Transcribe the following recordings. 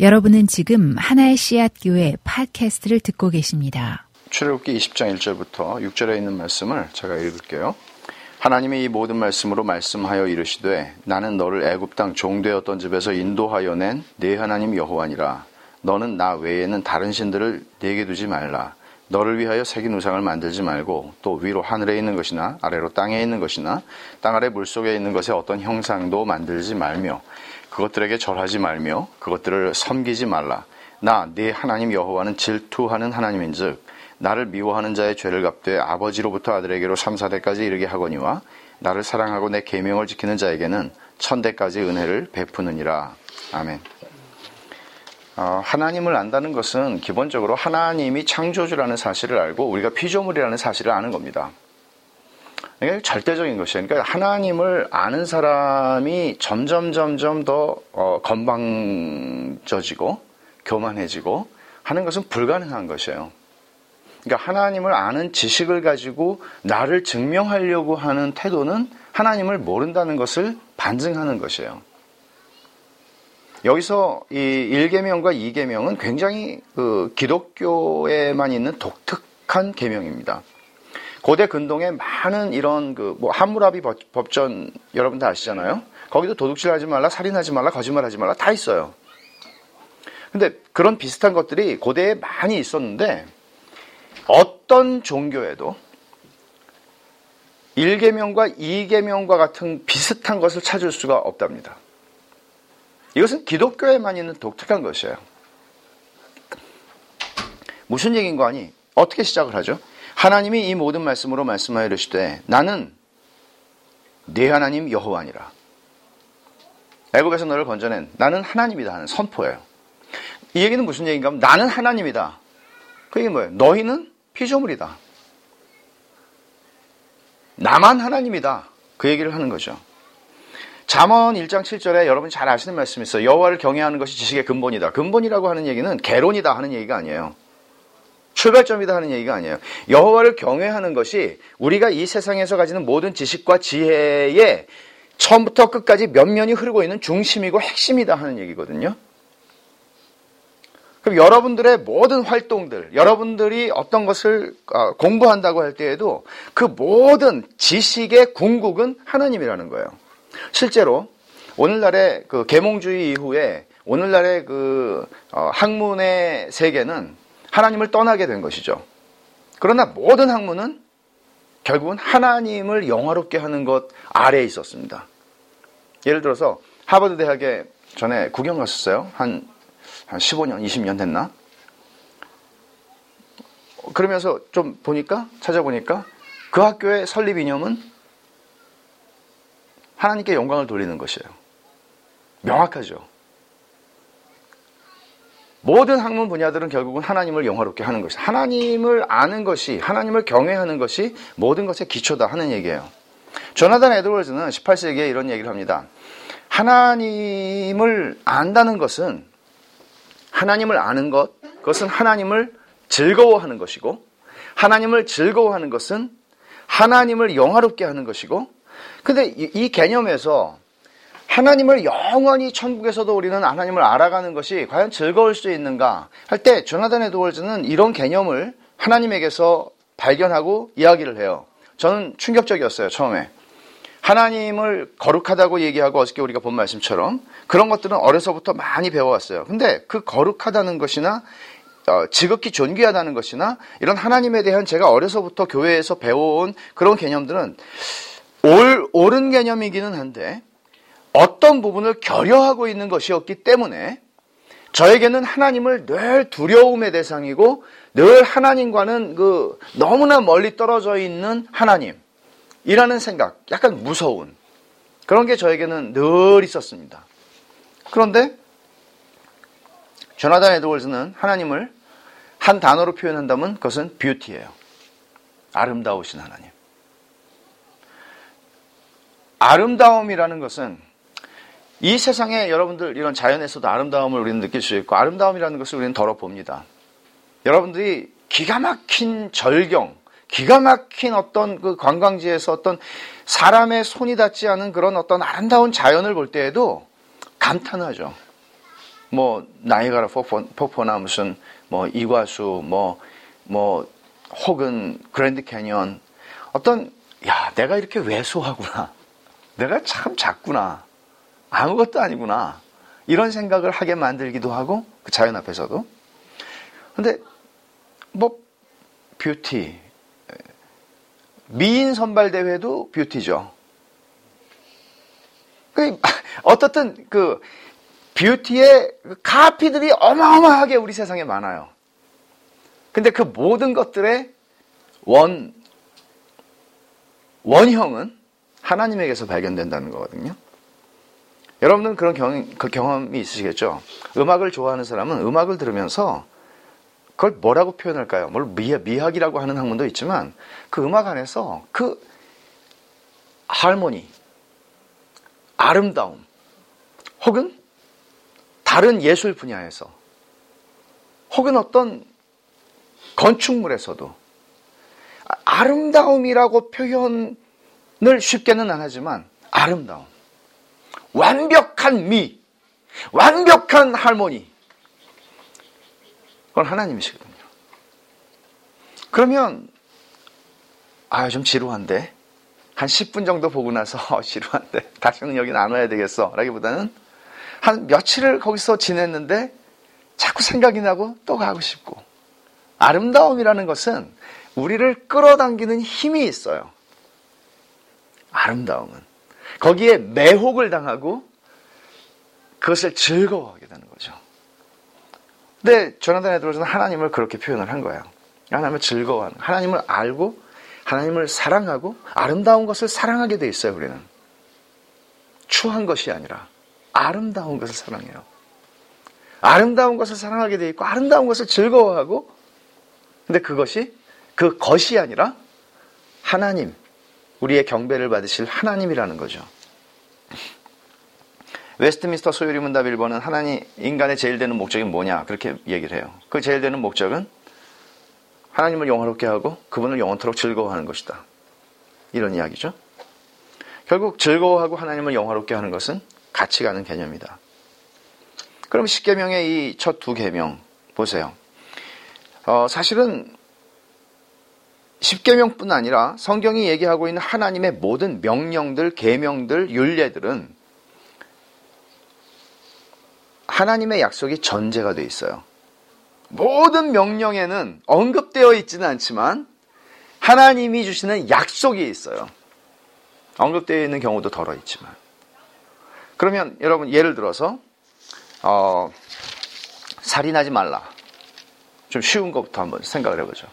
여러분은 지금 하나의 씨앗 교회 팟캐스트를 듣고 계십니다. 출애굽기 20장 1절부터 6절에 있는 말씀을 제가 읽을게요. 하나님이 이 모든 말씀으로 말씀하여 이르시되 나는 너를 애굽 땅 종되었던 집에서 인도하여 낸 네 하나님 여호와니라 너는 나 외에는 다른 신들을 내게 두지 말라 너를 위하여 새긴 우상을 만들지 말고 또 위로 하늘에 있는 것이나 아래로 땅에 있는 것이나 땅 아래 물속에 있는 것에 어떤 형상도 만들지 말며 그것들에게 절하지 말며 그것들을 섬기지 말라. 나 네 하나님 여호와는 질투하는 하나님인즉 나를 미워하는 자의 죄를 갚되 아버지로부터 아들에게로 3, 4대까지 이르게 하거니와 나를 사랑하고 내 계명을 지키는 자에게는 천대까지 은혜를 베푸느니라. 아멘. 어, 하나님을 안다는 것은 기본적으로 하나님이 창조주라는 사실을 알고 우리가 피조물이라는 사실을 아는 겁니다. 이게 절대적인 것이에요. 그러니까 하나님을 아는 사람이 점점 점점 더 어, 건방져지고 교만해지고 하는 것은 불가능한 것이에요. 그러니까 하나님을 아는 지식을 가지고 나를 증명하려고 하는 태도는 하나님을 모른다는 것을 반증하는 것이에요. 여기서 이 1계명과 2계명은 굉장히 그 기독교에만 있는 독특한 계명입니다. 고대 근동에 많은 이런 그 뭐 함무라비 법전 여러분 다 아시잖아요. 거기도 도둑질 하지 말라, 살인하지 말라, 거짓말 하지 말라 다 있어요. 근데 그런 비슷한 것들이 고대에 많이 있었는데 어떤 종교에도 1계명과 2계명과 같은 비슷한 것을 찾을 수가 없답니다. 이것은 기독교에만 있는 독특한 것이에요. 무슨 얘기인 거 아니? 어떻게 시작을 하죠? 하나님이 이 모든 말씀으로 말씀하여 이르시되 나는 네 하나님 여호와니라. 애굽에서 너를 건져낸 나는 하나님이다 하는 선포예요. 이 얘기는 무슨 얘기인가 하면 나는 하나님이다. 그 얘기는 뭐예요? 너희는 피조물이다. 나만 하나님이다. 그 얘기를 하는 거죠. 잠언 1장 7절에 여러분이 잘 아시는 말씀이 있어요. 여호와를 경외하는 것이 지식의 근본이다. 근본이라고 하는 얘기는 개론이다 하는 얘기가 아니에요. 출발점이다 하는 얘기가 아니에요. 여호와를 경외하는 것이 우리가 이 세상에서 가지는 모든 지식과 지혜의 처음부터 끝까지 면면이 흐르고 있는 중심이고 핵심이다 하는 얘기거든요. 그럼 여러분들의 모든 활동들, 여러분들이 어떤 것을 어, 공부한다고 할 때에도 그 모든 지식의 궁극은 하나님이라는 거예요. 실제로 오늘날의 그 계몽주의 이후에 오늘날의 그 어, 학문의 세계는 하나님을 떠나게 된 것이죠. 그러나 모든 학문은 결국은 하나님을 영화롭게 하는 것 아래에 있었습니다. 예를 들어서 하버드 대학에 전에 구경 갔었어요. 한, 한 15년, 20년 됐나? 그러면서 좀 보니까, 찾아보니까 그 학교의 설립 이념은 하나님께 영광을 돌리는 것이에요. 명확하죠. 모든 학문 분야들은 결국은 하나님을 영화롭게 하는 것이 하나님을 아는 것이 하나님을 경외하는 것이 모든 것의 기초다 하는 얘기예요. 조나단 에드월즈는 18세기에 이런 얘기를 합니다. 하나님을 안다는 것은 하나님을 아는 것, 그것은 하나님을 즐거워하는 것이고 하나님을 즐거워하는 것은 하나님을 영화롭게 하는 것이고 근데 이, 이 개념에서 하나님을 영원히 천국에서도 우리는 하나님을 알아가는 것이 과연 즐거울 수 있는가 할 때 조나단 에드월즈는 이런 개념을 하나님에게서 발견하고 이야기를 해요. 저는 충격적이었어요, 처음에. 하나님을 거룩하다고 얘기하고 어저께 우리가 본 말씀처럼 그런 것들은 어려서부터 많이 배워왔어요. 근데 그 거룩하다는 것이나 어, 지극히 존귀하다는 것이나 이런 하나님에 대한 제가 어려서부터 교회에서 배워온 그런 개념들은 올, 옳은 개념이기는 한데 어떤 부분을 결여하고 있는 것이었기 때문에 저에게는 하나님을 늘 두려움의 대상이고 늘 하나님과는 그 너무나 멀리 떨어져 있는 하나님이라는 생각, 약간 무서운 그런 게 저에게는 늘 있었습니다. 그런데 조나단 에드월즈는 하나님을 한 단어로 표현한다면 그것은 뷰티예요. 아름다우신 하나님. 아름다움이라는 것은 이 세상에 여러분들 이런 자연에서도 아름다움을 우리는 느낄 수 있고 아름다움이라는 것을 우리는 덜어봅니다. 여러분들이 기가 막힌 절경, 기가 막힌 어떤 그 관광지에서 어떤 사람의 손이 닿지 않은 그런 어떤 아름다운 자연을 볼 때에도 감탄하죠. 뭐 나이가라 폭포, 폭포나 무슨 뭐 이과수 뭐뭐 혹은 그랜드 캐니언 어떤 야 내가 이렇게 왜소하구나 내가 참 작구나 아무것도 아니구나 이런 생각을 하게 만들기도 하고 그 자연 앞에서도 근데 뭐 뷰티 미인 선발 대회도 beauty죠. 그 어떻든 그 뷰티의 카피들이 어마어마하게 우리 세상에 많아요. 근데 그 모든 것들의 원 원형은 하나님에게서 발견된다는 거거든요. 여러분들은 그런 경, 그 경험이 있으시겠죠? 음악을 좋아하는 사람은 음악을 들으면서 그걸 뭐라고 표현할까요? 뭘 미학, 이라고 하는 학문도 있지만 그 음악 안에서 그 할모니, 아름다움, 혹은 다른 예술 분야에서, 혹은 어떤 건축물에서도 아름다움이라고 표현을 쉽게는 안 하지만 아름다움, 완벽한 미, 완벽한 할모니, 그건 하나님이시거든요. 그러면 아, 좀 지루한데. 한 10분 정도 보고 나서 어, 지루한데. 다시는 여기 안 와야 되겠어. 라기보다는 한 며칠을 거기서 지냈는데 자꾸 생각이 나고 또 가고 싶고. 아름다움이라는 것은 우리를 끌어당기는 힘이 있어요. 아름다움은. 거기에 매혹을 당하고 그것을 즐거워하게 되는 거죠. 근데 조나단 에드로즈는 하나님을 그렇게 표현을 한 거예요. 하나님을 즐거워하는, 하나님을 알고, 하나님을 사랑하고, 아름다운 것을 사랑하게 돼 있어요, 우리는. 추한 것이 아니라, 아름다운 것을 사랑해요. 아름다운 것을 사랑하게 돼 있고, 아름다운 것을 즐거워하고, 근데 그것이, 그 것이 아니라, 하나님, 우리의 경배를 받으실 하나님이라는 거죠. 웨스트민스터 소요리 문답 1번은 하나님 인간의 제일 되는 목적이 뭐냐 그렇게 얘기를 해요. 그 제일 되는 목적은 하나님을 영화롭게 하고 그분을 영원토록 즐거워하는 것이다. 이런 이야기죠. 결국 즐거워하고 하나님을 영화롭게 하는 것은 같이 가는 개념이다. 그럼 10계명의 이 첫 두 계명 보세요. 어, 사실은 10계명뿐 아니라 성경이 얘기하고 있는 하나님의 모든 명령들, 계명들, 율례들은 하나님의 약속이 전제가 돼 있어요. 모든 명령에는 언급되어 있지는 않지만 하나님이 주시는 약속이 있어요. 언급되어 있는 경우도 덜어 있지만. 그러면 여러분 예를 들어서 어, 살인하지 말라. 좀 쉬운 것부터 한번 생각을 해보죠.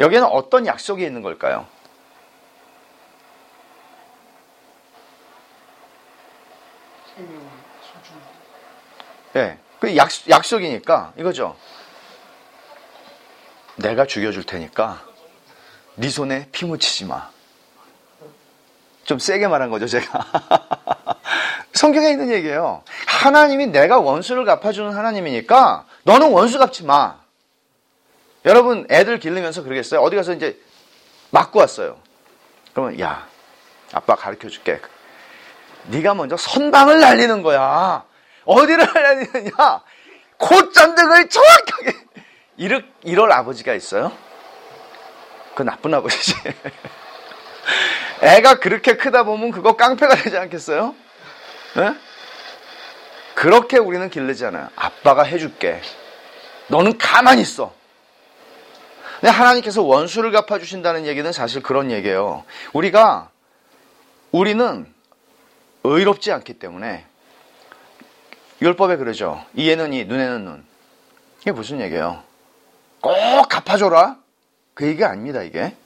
여기에는 어떤 약속이 있는 걸까요? 예. 그 약, 약속이니까 이거죠. 내가 죽여줄 테니까 네 손에 피 묻히지 마. 좀 세게 말한 거죠, 제가. 성경에 있는 얘기예요. 하나님이 내가 원수를 갚아주는 하나님이니까 너는 원수 갚지 마. 여러분 애들 기르면서 그러겠어요. 어디 가서 이제 맞고 왔어요. 그러면 야 아빠 가르쳐 줄게. 네가 먼저 선방을 날리는 거야. 어디를 하려느냐? 콧잔등을 정확하게. 이럴, 이럴 아버지가 있어요? 그 나쁜 아버지지. 애가 그렇게 크다 보면 그거 깡패가 되지 않겠어요? 네? 그렇게 우리는 길르잖아요. 아빠가 해줄게. 너는 가만히 있어. 근데 하나님께서 원수를 갚아주신다는 얘기는 사실 그런 얘기예요. 우리가, 우리는 의롭지 않기 때문에 율법에 그러죠. 이에는 이, 눈에는 눈. 이게 무슨 얘기예요? 꼭 갚아줘라? 그 얘기가 아닙니다, 이게.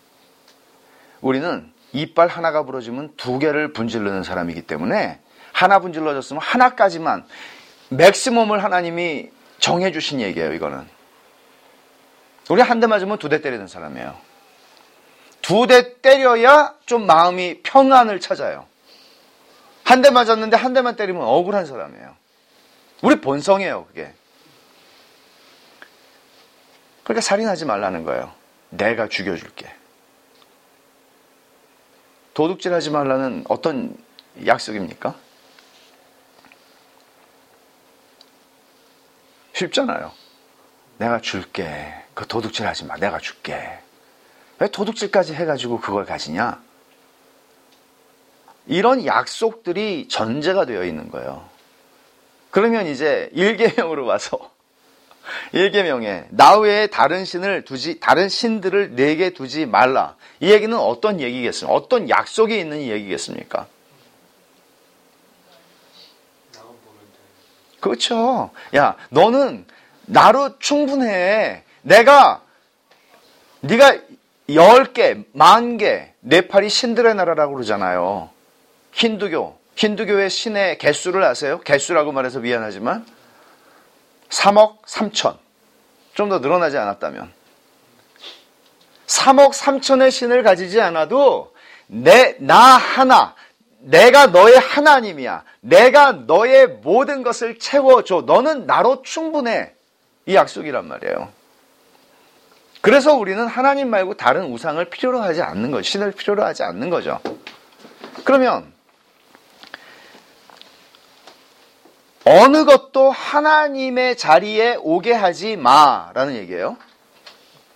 우리는 이빨 하나가 부러지면 두 개를 분질르는 사람이기 때문에 하나 분질러졌으면 하나까지만 맥시멈을 하나님이 정해주신 얘기예요, 이거는. 우리 한 대 맞으면 두 대 때리는 사람이에요. 두 대 때려야 좀 마음이 평안을 찾아요. 한 대 맞았는데 한 대만 때리면 억울한 사람이에요. 우리 본성이에요, 그게. 그러니까 살인하지 말라는 거예요. 내가 죽여줄게. 도둑질 하지 말라는 어떤 약속입니까? 쉽잖아요. 내가 줄게. 그 도둑질 하지 마. 내가 줄게. 왜 도둑질까지 해가지고 그걸 가지냐? 이런 약속들이 전제가 되어 있는 거예요. 그러면 이제 일계명으로 와서 일계명에 나 외에 다른 신을 두지 다른 신들을 내게 두지 말라. 이 얘기는 어떤 얘기겠습니까? 어떤 약속이 있는 얘기겠습니까? 그렇죠. 야, 너는 나로 충분해. 내가 네가 열 개, 만 개, 네팔이 신들의 나라라고 그러잖아요. 힌두교, 힌두교의 신의 개수를 아세요? 개수라고 말해서 미안하지만 3억 3천. 좀 더 늘어나지 않았다면. 3억 3천의 신을 가지지 않아도 내, 나 하나, 내가 너의 하나님이야. 내가 너의 모든 것을 채워줘. 너는 나로 충분해. 이 약속이란 말이에요. 그래서 우리는 하나님 말고 다른 우상을 필요로 하지 않는 거, 신을 필요로 하지 않는 거죠. 그러면 어느 것도 하나님의 자리에 오게 하지 마라는 얘기예요.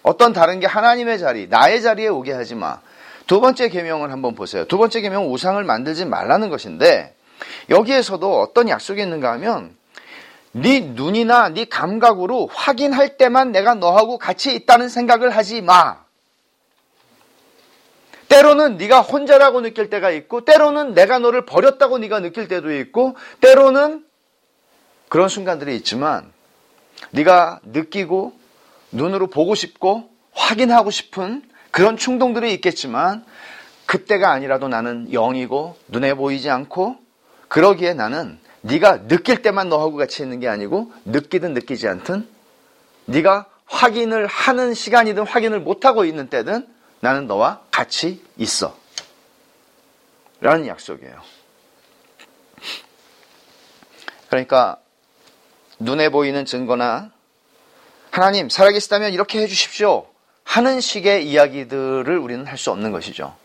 어떤 다른 게 하나님의 자리, 나의 자리에 오게 하지 마. 두 번째 계명을 한번 보세요. 두 번째 계명은 우상을 만들지 말라는 것인데 여기에서도 어떤 약속이 있는가 하면 네 눈이나 네 감각으로 확인할 때만 내가 너하고 같이 있다는 생각을 하지 마. 때로는 네가 혼자라고 느낄 때가 있고 때로는 내가 너를 버렸다고 네가 느낄 때도 있고 때로는 그런 순간들이 있지만 네가 느끼고 눈으로 보고 싶고 확인하고 싶은 그런 충동들이 있겠지만 그때가 아니라도 나는 영이고 눈에 보이지 않고 그러기에 나는 네가 느낄 때만 너하고 같이 있는 게 아니고 느끼든 느끼지 않든 네가 확인을 하는 시간이든 확인을 못하고 있는 때든 나는 너와 같이 있어. 라는 약속이에요. 그러니까 눈에 보이는 증거나 하나님 살아계시다면 이렇게 해주십시오 하는 식의 이야기들을 우리는 할 수 없는 것이죠.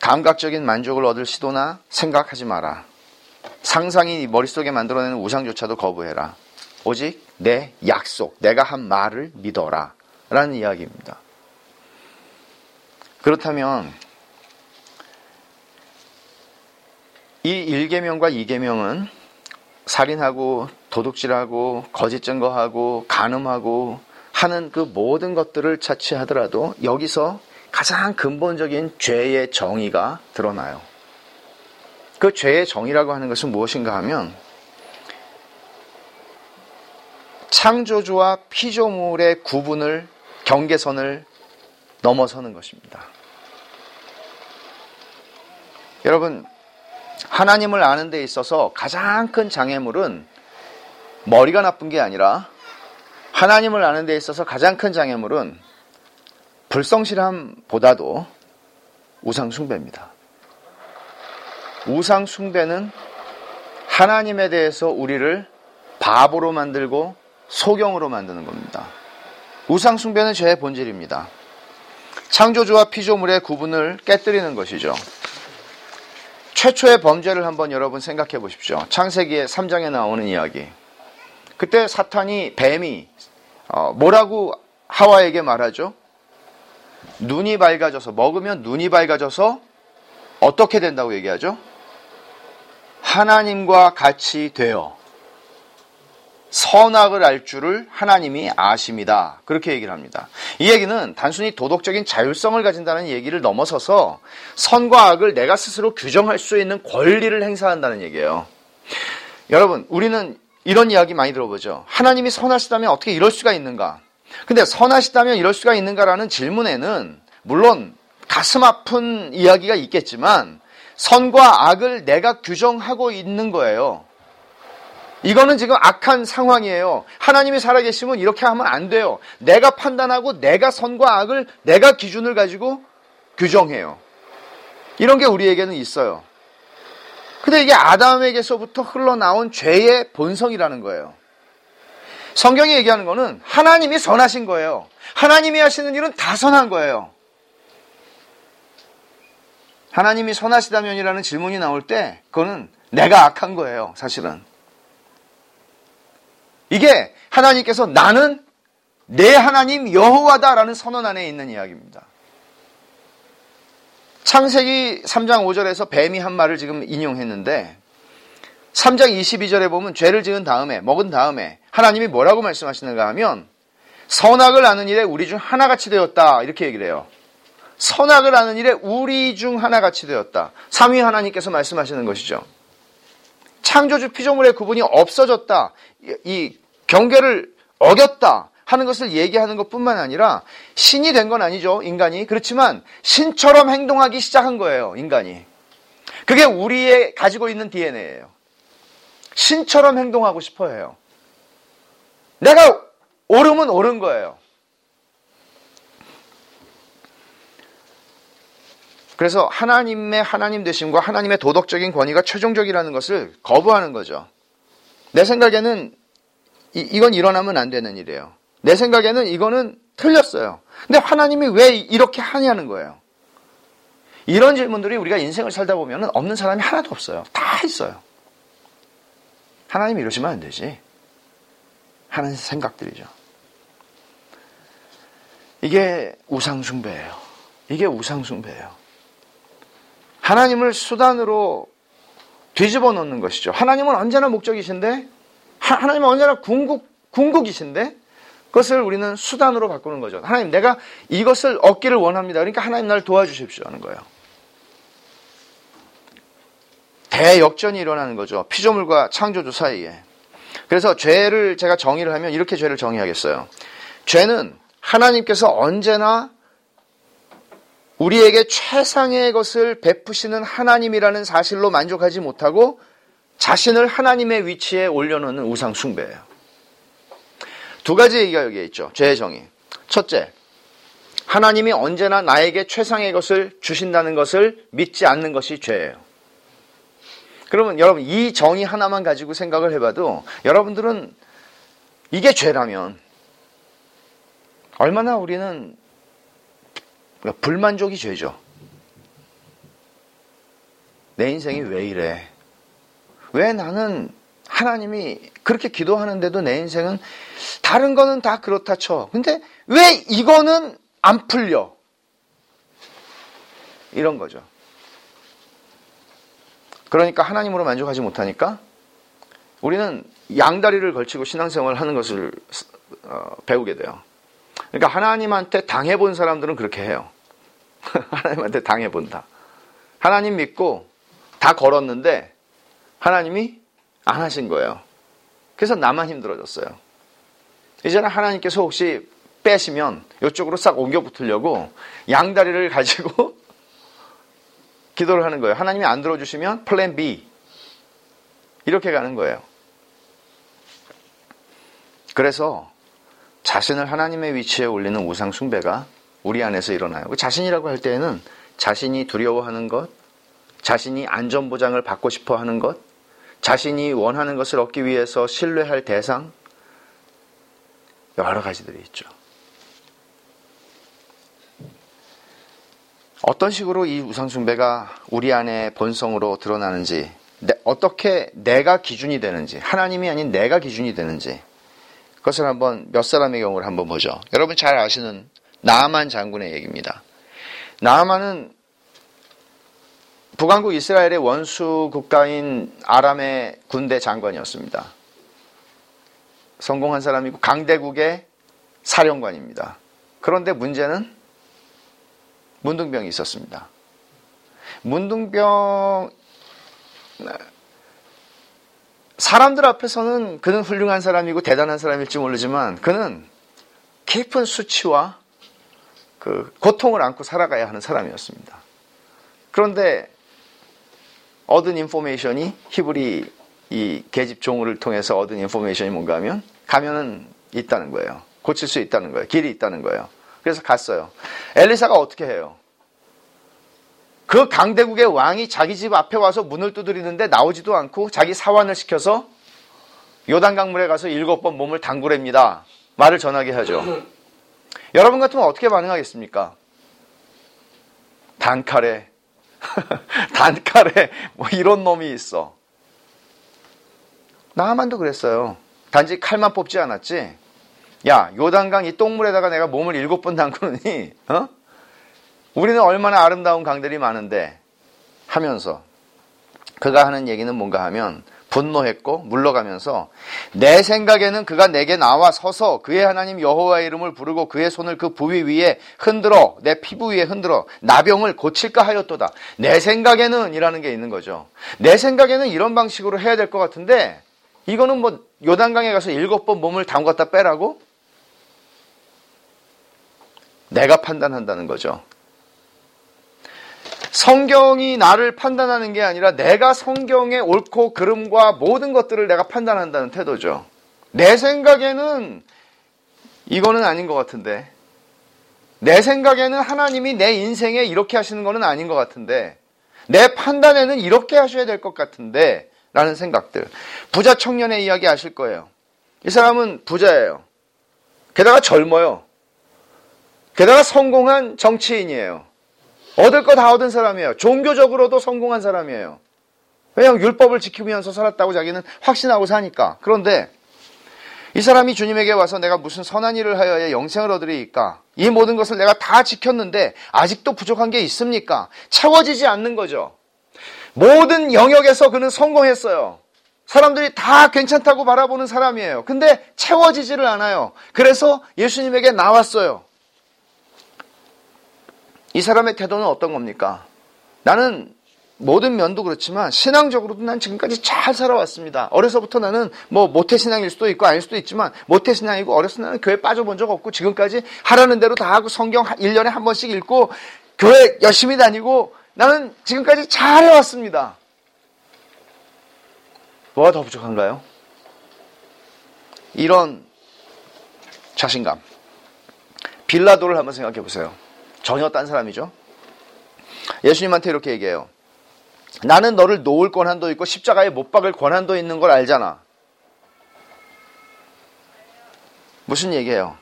감각적인 만족을 얻을 시도나 생각하지 마라. 상상이 머릿속에 만들어내는 우상조차도 거부해라. 오직 내 약속, 내가 한 말을 믿어라. 라는 이야기입니다. 그렇다면 이 1계명과 2계명은 살인하고 도둑질하고 거짓 증거하고 간음하고 하는 그 모든 것들을 차치하더라도 여기서 가장 근본적인 죄의 정의가 드러나요. 그 죄의 정의라고 하는 것은 무엇인가 하면 창조주와 피조물의 구분을 경계선을 넘어서는 것입니다. 여러분 하나님을 아는 데 있어서 가장 큰 장애물은 머리가 나쁜 게 아니라 하나님을 아는 데 있어서 가장 큰 장애물은 불성실함보다도 우상숭배입니다. 우상숭배는 하나님에 대해서 우리를 바보로 만들고 소경으로 만드는 겁니다. 우상숭배는 죄의 본질입니다. 창조주와 피조물의 구분을 깨뜨리는 것이죠. 최초의 범죄를 한번 여러분 생각해 보십시오. 창세기의 3장에 나오는 이야기. 그때 사탄이 뱀이 어, 뭐라고 하와에게 말하죠? 눈이 밝아져서 먹으면 눈이 밝아져서 어떻게 된다고 얘기하죠? 하나님과 같이 되어 선악을 알 줄을 하나님이 아십니다. 그렇게 얘기를 합니다. 이 얘기는 단순히 도덕적인 자율성을 가진다는 얘기를 넘어서서 선과 악을 내가 스스로 규정할 수 있는 권리를 행사한다는 얘기예요. 여러분, 우리는 이런 이야기 많이 들어보죠. 하나님이 선하시다면 어떻게 이럴 수가 있는가? 근데 선하시다면 이럴 수가 있는가라는 질문에는 물론 가슴 아픈 이야기가 있겠지만 선과 악을 내가 규정하고 있는 거예요. 이거는 지금 악한 상황이에요. 하나님이 살아계시면 이렇게 하면 안 돼요. 내가 판단하고 내가 선과 악을 내가 기준을 가지고 규정해요. 이런 게 우리에게는 있어요. 근데 이게 아담에게서부터 흘러나온 죄의 본성이라는 거예요. 성경이 얘기하는 거는 하나님이 선하신 거예요. 하나님이 하시는 일은 다 선한 거예요. 하나님이 선하시다면이라는 질문이 나올 때 그거는 내가 악한 거예요, 사실은. 이게 하나님께서 나는 내 하나님 여호와다라는 선언 안에 있는 이야기입니다. 창세기 3장 5절에서 뱀이 한 말을 지금 인용했는데 3장 22절에 보면 죄를 지은 다음에 먹은 다음에 하나님이 뭐라고 말씀하시는가 하면 선악을 아는 일에 우리 중 하나같이 되었다 이렇게 얘기를 해요. 선악을 아는 일에 우리 중 하나같이 되었다. 삼위 하나님께서 말씀하시는 것이죠. 창조주 피조물의 구분이 없어졌다. 이 경계를 어겼다. 하는 것을 얘기하는 것 뿐만 아니라 신이 된 건 아니죠, 인간이. 그렇지만 신처럼 행동하기 시작한 거예요, 인간이. 그게 우리의 가지고 있는 DNA예요. 신처럼 행동하고 싶어 해요. 내가 옳으면 옳은 거예요. 그래서 하나님의 하나님 되심과 하나님의 도덕적인 권위가 최종적이라는 것을 거부하는 거죠. 내 생각에는 이, 건 일어나면 안 되는 일이에요. 내 생각에는 이거는 틀렸어요. 근데 하나님이 왜 이렇게 하냐는 거예요. 이런 질문들이 우리가 인생을 살다 보면 없는 사람이 하나도 없어요. 다 있어요. 하나님 이러시면 안 되지. 하는 생각들이죠. 이게 우상숭배예요. 이게 우상숭배예요. 하나님을 수단으로 뒤집어 놓는 것이죠. 하나님은 언제나 목적이신데, 하나님은 언제나 궁극, 궁극이신데, 그것을 우리는 수단으로 바꾸는 거죠. 하나님, 내가 이것을 얻기를 원합니다. 그러니까 하나님 날 도와주십시오 하는 거예요. 대역전이 일어나는 거죠. 피조물과 창조주 사이에. 그래서 죄를 제가 정의를 하면 이렇게 죄를 정의하겠어요. 죄는 하나님께서 언제나 우리에게 최상의 것을 베푸시는 하나님이라는 사실로 만족하지 못하고 자신을 하나님의 위치에 올려놓는 우상 숭배예요. 두 가지 얘기가 여기에 있죠. 죄의 정의. 첫째, 하나님이 언제나 나에게 최상의 것을 주신다는 것을 믿지 않는 것이 죄예요. 그러면 여러분 이 정의 하나만 가지고 생각을 해봐도 여러분들은 이게 죄라면 얼마나 우리는 불만족이 죄죠. 내 인생이 왜 이래? 왜 나는 하나님이 그렇게 기도하는데도 내 인생은 다른 거는 다 그렇다 쳐. 근데 왜 이거는 안 풀려? 이런 거죠. 그러니까 하나님으로 만족하지 못하니까 우리는 양다리를 걸치고 신앙생활을 하는 것을 어, 배우게 돼요. 그러니까 하나님한테 당해본 사람들은 그렇게 해요. 하나님한테 당해본다. 하나님 믿고 다 걸었는데 하나님이 안 하신 거예요. 그래서 나만 힘들어졌어요. 이제는 하나님께서 혹시 빼시면 이쪽으로 싹 옮겨 붙으려고 양다리를 가지고 기도를 하는 거예요. 하나님이 안 들어주시면 플랜 B. 이렇게 가는 거예요. 그래서 자신을 하나님의 위치에 올리는 우상 숭배가 우리 안에서 일어나요. 그 자신이라고 할 때에는 자신이 두려워하는 것, 자신이 안전보장을 받고 싶어 하는 것, 자신이 원하는 것을 얻기 위해서 신뢰할 대상, 여러 가지들이 있죠. 어떤 식으로 이 우상숭배가 우리 안에 본성으로 드러나는지, 어떻게 내가 기준이 되는지, 하나님이 아닌 내가 기준이 되는지, 그것을 한번 몇 사람의 경우를 한번 보죠. 여러분 잘 아시는 나아만 장군의 얘기입니다. 나아만은 북왕국 이스라엘의 원수 국가인 아람의 군대 장관이었습니다. 성공한 사람이고 강대국의 사령관입니다. 그런데 문제는 문둥병이 있었습니다. 문둥병 사람들 앞에서는 그는 훌륭한 사람이고 대단한 사람일지 모르지만 그는 깊은 수치와 그 고통을 안고 살아가야 하는 사람이었습니다. 그런데 얻은 인포메이션이 히브리 이 계집 종을 통해서 얻은 인포메이션이 뭔가 하면 가면은 있다는 거예요. 고칠 수 있다는 거예요. 길이 있다는 거예요. 그래서 갔어요. 엘리사가 어떻게 해요? 그 강대국의 왕이 자기 집 앞에 와서 문을 두드리는데 나오지도 않고 자기 사환을 시켜서 요단 강물에 가서 일곱 번 몸을 담그랍니다. 말을 전하게 하죠. 여러분 같으면 어떻게 반응하겠습니까? 단칼에 단칼에 뭐 이런 놈이 있어. 나만도 그랬어요. 단지 칼만 뽑지 않았지. 야, 요단강 이 똥물에다가 내가 몸을 일곱 번 담그니, 어? 우리는 얼마나 아름다운 강들이 많은데 하면서 그가 하는 얘기는 뭔가 하면 분노했고 물러가면서 내 생각에는 그가 내게 나와 서서 그의 하나님 여호와의 이름을 부르고 그의 손을 그 부위 위에 흔들어 내 피부 위에 흔들어 나병을 고칠까 하였도다. 내 생각에는 이라는 게 있는 거죠. 내 생각에는 이런 방식으로 해야 될 것 같은데 이거는 뭐 요단강에 가서 일곱 번 몸을 담갔다 빼라고? 내가 판단한다는 거죠. 성경이 나를 판단하는 게 아니라 내가 성경의 옳고 그름과 모든 것들을 내가 판단한다는 태도죠. 내 생각에는 이거는 아닌 것 같은데. 내 생각에는 하나님이 내 인생에 이렇게 하시는 거는 아닌 것 같은데. 내 판단에는 이렇게 하셔야 될 것 같은데. 라는 생각들. 부자 청년의 이야기 아실 거예요. 이 사람은 부자예요. 게다가 젊어요. 게다가 성공한 정치인이에요. 얻을 거 다 얻은 사람이에요. 종교적으로도 성공한 사람이에요. 왜냐하면 율법을 지키면서 살았다고 자기는 확신하고 사니까. 그런데 이 사람이 주님에게 와서 내가 무슨 선한 일을 하여야 영생을 얻으리까? 이 모든 것을 내가 다 지켰는데 아직도 부족한 게 있습니까? 채워지지 않는 거죠. 모든 영역에서 그는 성공했어요. 사람들이 다 괜찮다고 바라보는 사람이에요. 근데 채워지지를 않아요. 그래서 예수님에게 나왔어요. 이 사람의 태도는 어떤 겁니까? 나는 모든 면도 그렇지만 신앙적으로도 난 지금까지 잘 살아왔습니다. 어려서부터 나는 뭐 모태 신앙일 수도 있고 아닐 수도 있지만 모태 신앙이고 어렸을 나는 교회 빠져본 적 없고 지금까지 하라는 대로 다 하고 성경 1년에 한 번씩 읽고 교회 열심히 다니고 나는 지금까지 잘 해왔습니다. 뭐가 더 부족한가요? 이런 자신감. 빌라도를 한번 생각해 보세요. 전혀 딴 사람이죠. 예수님한테 이렇게 얘기해요. 나는 너를 놓을 권한도 있고 십자가에 못 박을 권한도 있는 걸 알잖아. 무슨 얘기예요?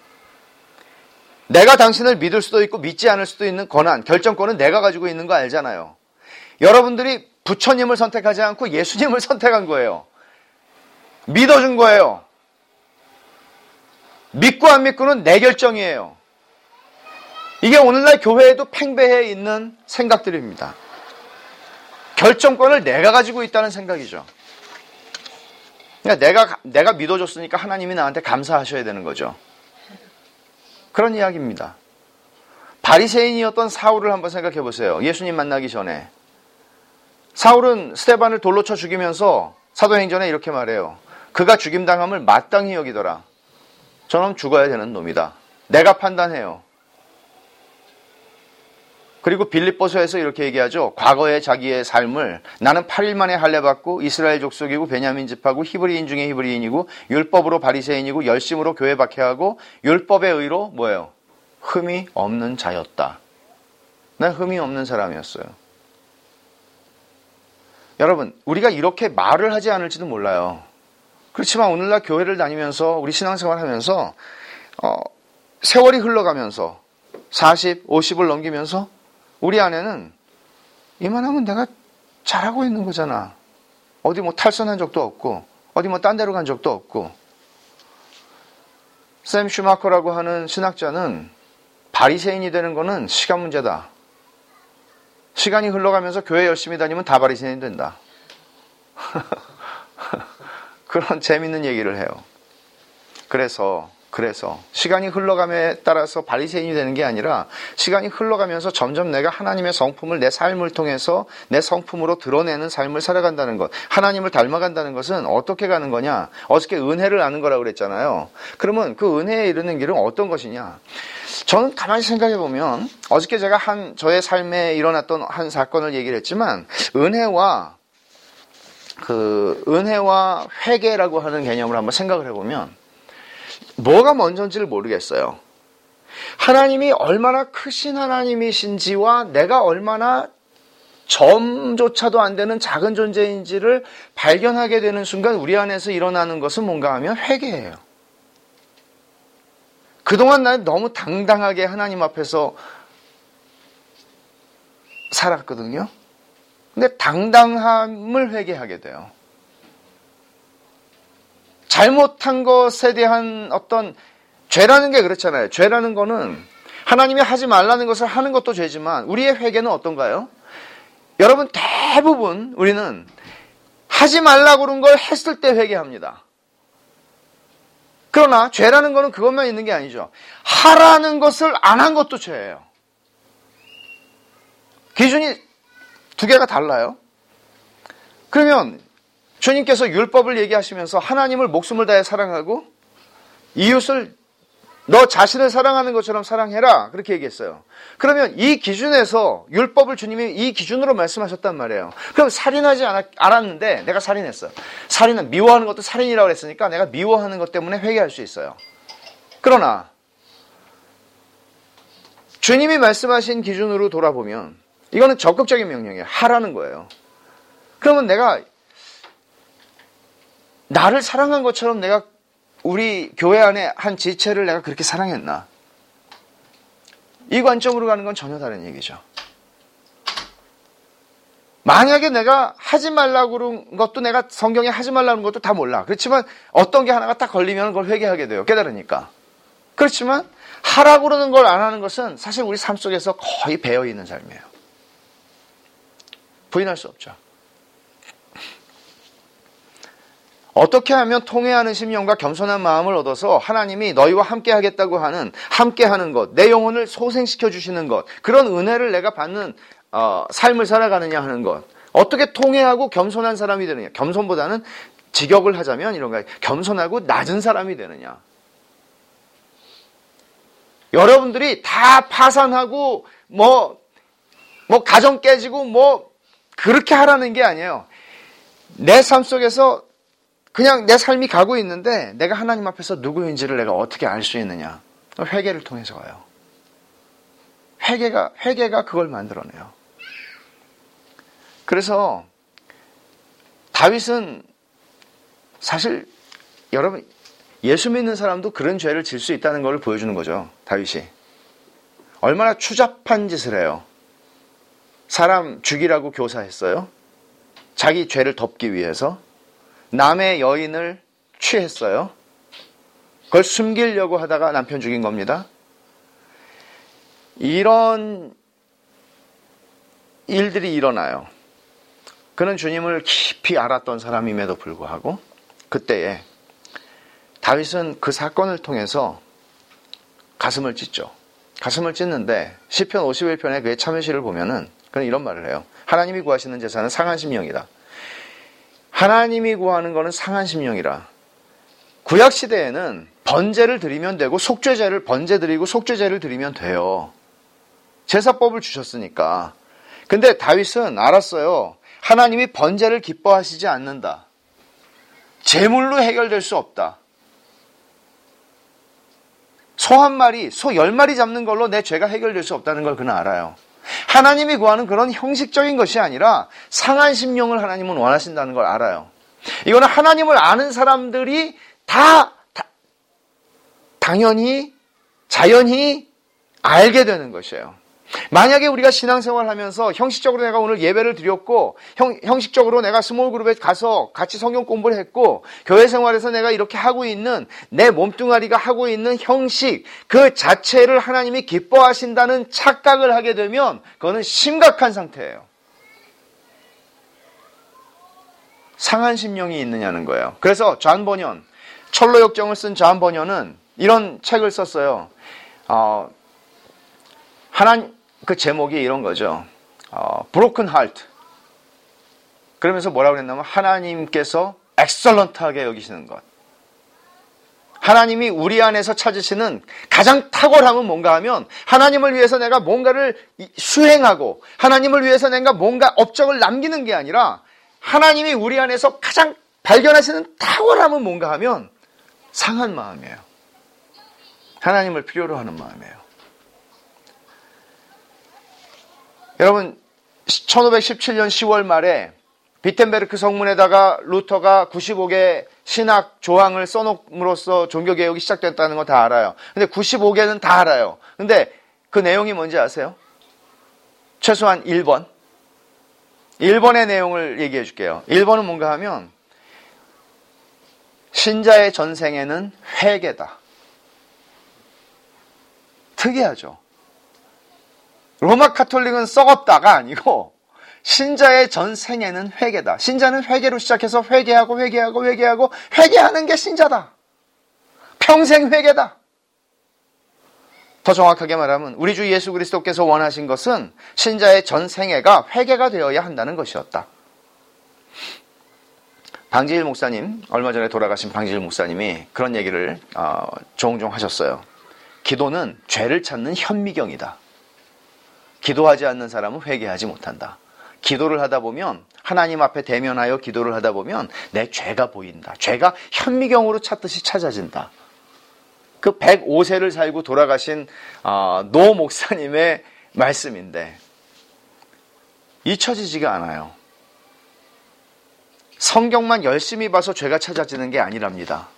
내가 당신을 믿을 수도 있고 믿지 않을 수도 있는 권한, 결정권은 내가 가지고 있는 거 알잖아요. 여러분들이 부처님을 선택하지 않고 예수님을 선택한 거예요. 믿어준 거예요. 믿고 안 믿고는 내 결정이에요. 이게 오늘날 교회에도 팽배해 있는 생각들입니다. 결정권을 내가 가지고 있다는 생각이죠. 그러니까 내가 내가 믿어줬으니까 하나님이 나한테 감사하셔야 되는 거죠. 그런 이야기입니다. 바리새인이었던 사울을 한번 생각해 보세요. 예수님 만나기 전에 사울은 스테반을 돌로 쳐 죽이면서 사도행전에 이렇게 말해요. 그가 죽임당함을 마땅히 여기더라. 저놈 죽어야 되는 놈이다. 내가 판단해요. 그리고 빌립보서에서 이렇게 얘기하죠. 과거의 자기의 삶을 나는 8일 만에 할례 받고 이스라엘 족속이고 베냐민 집하고 히브리인 중에 히브리인이고 율법으로 바리새인이고 열심으로 교회 박해하고 율법의 의로 뭐예요? 흠이 없는 자였다. 난 흠이 없는 사람이었어요. 여러분, 우리가 이렇게 말을 하지 않을지도 몰라요. 그렇지만 오늘날 교회를 다니면서 우리 신앙생활 하면서 어, 세월이 흘러가면서 40, 50을 넘기면서 우리 안에는 이만하면 내가 잘하고 있는 거잖아. 어디 뭐 탈선한 적도 없고, 어디 뭐 딴 데로 간 적도 없고. 샘 슈마커라고 하는 신학자는 바리새인이 되는 거는 시간 문제다. 시간이 흘러가면서 교회 열심히 다니면 다 바리새인이 된다. 그런 재밌는 얘기를 해요. 그래서 그래서 시간이 흘러감에 따라서 바리새인이 되는 게 아니라 시간이 흘러가면서 점점 내가 하나님의 성품을 내 삶을 통해서 내 성품으로 드러내는 삶을 살아간다는 것. 하나님을 닮아간다는 것은 어떻게 가는 거냐? 어저께 은혜를 아는 거라고 그랬잖아요. 그러면 그 은혜에 이르는 길은 어떤 것이냐? 저는 가만히 생각해 보면 어저께 제가 한 저의 삶에 일어났던 한 사건을 얘기를 했지만 은혜와 그 은혜와 회개라고 하는 개념을 한번 생각을 해보면 뭐가 먼저인지를 모르겠어요. 하나님이 얼마나 크신 하나님이신지와 내가 얼마나 점조차도 안 되는 작은 존재인지를 발견하게 되는 순간 우리 안에서 일어나는 것은 뭔가 하면 회개예요. 그동안 나는 너무 당당하게 하나님 앞에서 살았거든요. 근데 당당함을 회개하게 돼요. 잘못한 것에 대한 어떤 죄라는 게 그렇잖아요. 죄라는 거는 하나님이 하지 말라는 것을 하는 것도 죄지만 우리의 회개는 어떤가요? 여러분 대부분 우리는 하지 말라고 그런 걸 했을 때 회개합니다. 그러나 죄라는 거는 그것만 있는 게 아니죠. 하라는 것을 안 한 것도 죄예요. 기준이 두 개가 달라요. 그러면 주님께서 율법을 얘기하시면서 하나님을 목숨을 다해 사랑하고 이웃을 너 자신을 사랑하는 것처럼 사랑해라. 그렇게 얘기했어요. 그러면 이 기준에서 율법을 주님이 이 기준으로 말씀하셨단 말이에요. 그럼 살인하지 않았, 않았는데 내가 살인했어. 살인은 미워하는 것도 살인이라고 했으니까 내가 미워하는 것 때문에 회개할 수 있어요. 그러나 주님이 말씀하신 기준으로 돌아보면 이거는 적극적인 명령이에요. 하라는 거예요. 그러면 내가 나를 사랑한 것처럼 내가 우리 교회 안에 한 지체를 내가 그렇게 사랑했나? 이 관점으로 가는 건 전혀 다른 얘기죠. 만약에 내가 하지 말라고 그런 것도 내가 성경에 하지 말라는 것도 다 몰라. 그렇지만 어떤 게 하나가 딱 걸리면 그걸 회개하게 돼요. 깨달으니까. 그렇지만 하라고 그러는 걸 안 하는 것은 사실 우리 삶 속에서 거의 배어 있는 삶이에요. 부인할 수 없죠. 어떻게 하면 통회하는 심령과 겸손한 마음을 얻어서 하나님이 너희와 함께 하겠다고 하는 함께 하는 것, 내 영혼을 소생시켜 주시는 것, 그런 은혜를 내가 받는 어, 삶을 살아가느냐 하는 것. 어떻게 통회하고 겸손한 사람이 되느냐. 겸손보다는 직역을 하자면 이런 거 겸손하고 낮은 사람이 되느냐. 여러분들이 다 파산하고 뭐, 뭐 가정 깨지고 뭐 그렇게 하라는 게 아니에요. 내 삶 속에서 그냥 내 삶이 가고 있는데 내가 하나님 앞에서 누구인지를 내가 어떻게 알 수 있느냐? 회개를 통해서 가요. 회개가 회개가 그걸 만들어내요. 그래서 다윗은 사실 여러분 예수 믿는 사람도 그런 죄를 질 수 있다는 걸 보여주는 거죠. 다윗이 얼마나 추잡한 짓을 해요. 사람 죽이라고 교사했어요. 자기 죄를 덮기 위해서 남의 여인을 취했어요. 그걸 숨기려고 하다가 남편 죽인 겁니다. 이런 일들이 일어나요. 그는 주님을 깊이 알았던 사람임에도 불구하고 그때에 다윗은 그 사건을 통해서 가슴을 찢죠. 가슴을 찢는데 시편 51편의 그의 참여시를 보면은 그는 이런 말을 해요. 하나님이 구하시는 제사는 상한 심령이다. 하나님이 구하는 것은 상한 심령이라. 구약 시대에는 번제를 드리면 되고 속죄제를 번제 드리고 속죄제를 드리면 돼요. 제사법을 주셨으니까. 근데 다윗은 알았어요. 하나님이 번제를 기뻐하시지 않는다. 제물로 해결될 수 없다. 소 한 마리, 소 열 마리 잡는 걸로 내 죄가 해결될 수 없다는 걸 그는 알아요. 하나님이 구하는 그런 형식적인 것이 아니라 상한 심령을 하나님은 원하신다는 걸 알아요. 이거는 하나님을 아는 사람들이 다, 다 당연히 자연히 알게 되는 것이에요. 만약에 우리가 신앙생활 하면서 형식적으로 내가 오늘 예배를 드렸고 형, 형식적으로 내가 small group에 가서 같이 성경 공부를 했고 교회 생활에서 내가 이렇게 하고 있는 내 몸뚱아리가 하고 있는 형식 그 자체를 하나님이 기뻐하신다는 착각을 하게 되면 그거는 심각한 상태예요. 상한 심령이 있느냐는 거예요. 그래서 존 번연 천로역정을 쓴 존 번연은 이런 책을 썼어요. 어, 하나님 그 제목이 이런 거죠. 어, broken heart. 그러면서 뭐라고 그랬냐면 하나님께서 excellent하게 여기시는 것. 하나님이 우리 안에서 찾으시는 가장 탁월함은 뭔가 하면 하나님을 위해서 내가 뭔가를 수행하고 하나님을 위해서 내가 뭔가 업적을 남기는 게 아니라 하나님이 우리 안에서 가장 발견하시는 탁월함은 뭔가 하면 상한 마음이에요. 하나님을 필요로 하는 마음이에요. 여러분 1517년 10월 말에 비텐베르크 성문에다가 루터가 95개 신학 조항을 써놓음으로써 종교개혁이 시작됐다는 거 다 알아요. 근데 95개는 다 알아요. 근데 그 내용이 뭔지 아세요? 최소한 1번. 1번의 내용을 얘기해 줄게요. 1번은 뭔가 하면 신자의 전생에는 회개다. 특이하죠. 로마 카톨릭은 썩었다가 아니고 신자의 전생에는 회개다. 신자는 회개로 시작해서 회개하고 회개하고 회개하고 회개하는 게 신자다. 평생 회개다. 더 정확하게 말하면 우리 주 예수 그리스도께서 원하신 것은 신자의 전 생애가 회개가 되어야 한다는 것이었다. 방지일 목사님, 얼마 전에 돌아가신 방지일 목사님이 그런 얘기를 어, 종종 하셨어요. 기도는 죄를 찾는 현미경이다. 기도하지 않는 사람은 회개하지 못한다. 기도를 하다 보면 하나님 앞에 대면하여 기도를 하다 보면 내 죄가 보인다. 죄가 현미경으로 찾듯이 찾아진다. 그 105세를 살고 돌아가신 어, 노 목사님의 말씀인데 잊혀지지가 않아요. 성경만 열심히 봐서 죄가 찾아지는 게 아니랍니다.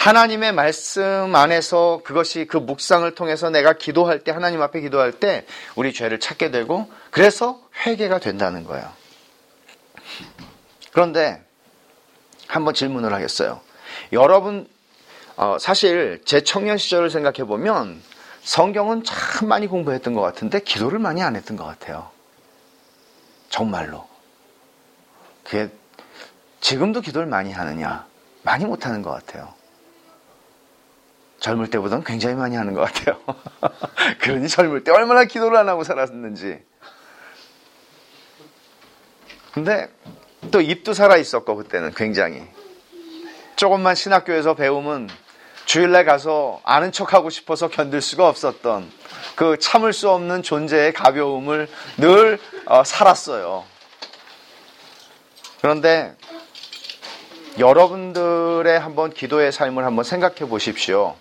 하나님의 말씀 안에서 그것이 그 묵상을 통해서 내가 기도할 때 하나님 앞에 기도할 때 우리 죄를 찾게 되고 그래서 회개가 된다는 거예요. 그런데 한번 질문을 하겠어요. 여러분 어, 사실 제 청년 시절을 생각해 보면 성경은 참 많이 공부했던 것 같은데 기도를 많이 안 했던 것 같아요. 정말로. 그게 지금도 기도를 많이 하느냐? 많이 못 하는 것 같아요. 젊을 때보다는 굉장히 많이 하는 것 같아요. 그러니 젊을 때 얼마나 기도를 안 하고 살았는지. 근데 또 입도 살아 있었고 그때는 굉장히 조금만 신학교에서 배우면 주일날 가서 아는 척하고 싶어서 견딜 수가 없었던 그 참을 수 없는 존재의 가벼움을 늘 어, 살았어요. 그런데 여러분들의 한번 기도의 삶을 한번 생각해 보십시오.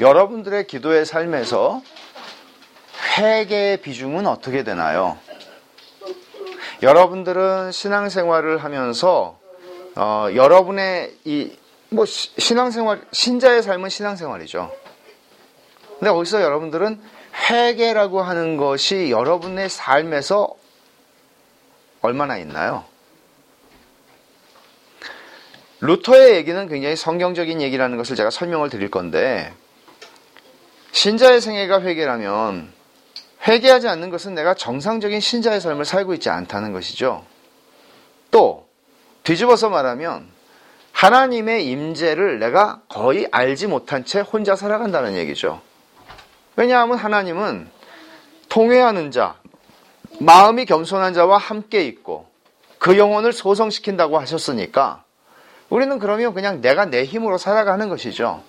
여러분들의 기도의 삶에서 회개의 비중은 어떻게 되나요? 여러분들은 신앙생활을 하면서 어, 여러분의 이 뭐 신앙생활 신자의 삶은 신앙생활이죠. 근데 거기서 여러분들은 회개라고 하는 것이 여러분의 삶에서 얼마나 있나요? 루터의 얘기는 굉장히 성경적인 얘기라는 것을 제가 설명을 드릴 건데 신자의 생애가 회개라면 회개하지 않는 것은 내가 정상적인 신자의 삶을 살고 있지 않다는 것이죠. 또 뒤집어서 말하면 하나님의 임재를 내가 거의 알지 못한 채 혼자 살아간다는 얘기죠. 왜냐하면 하나님은 통회하는 자, 마음이 겸손한 자와 함께 있고 그 영혼을 소성시킨다고 하셨으니까 우리는 그러면 그냥 내가 내 힘으로 살아가는 것이죠.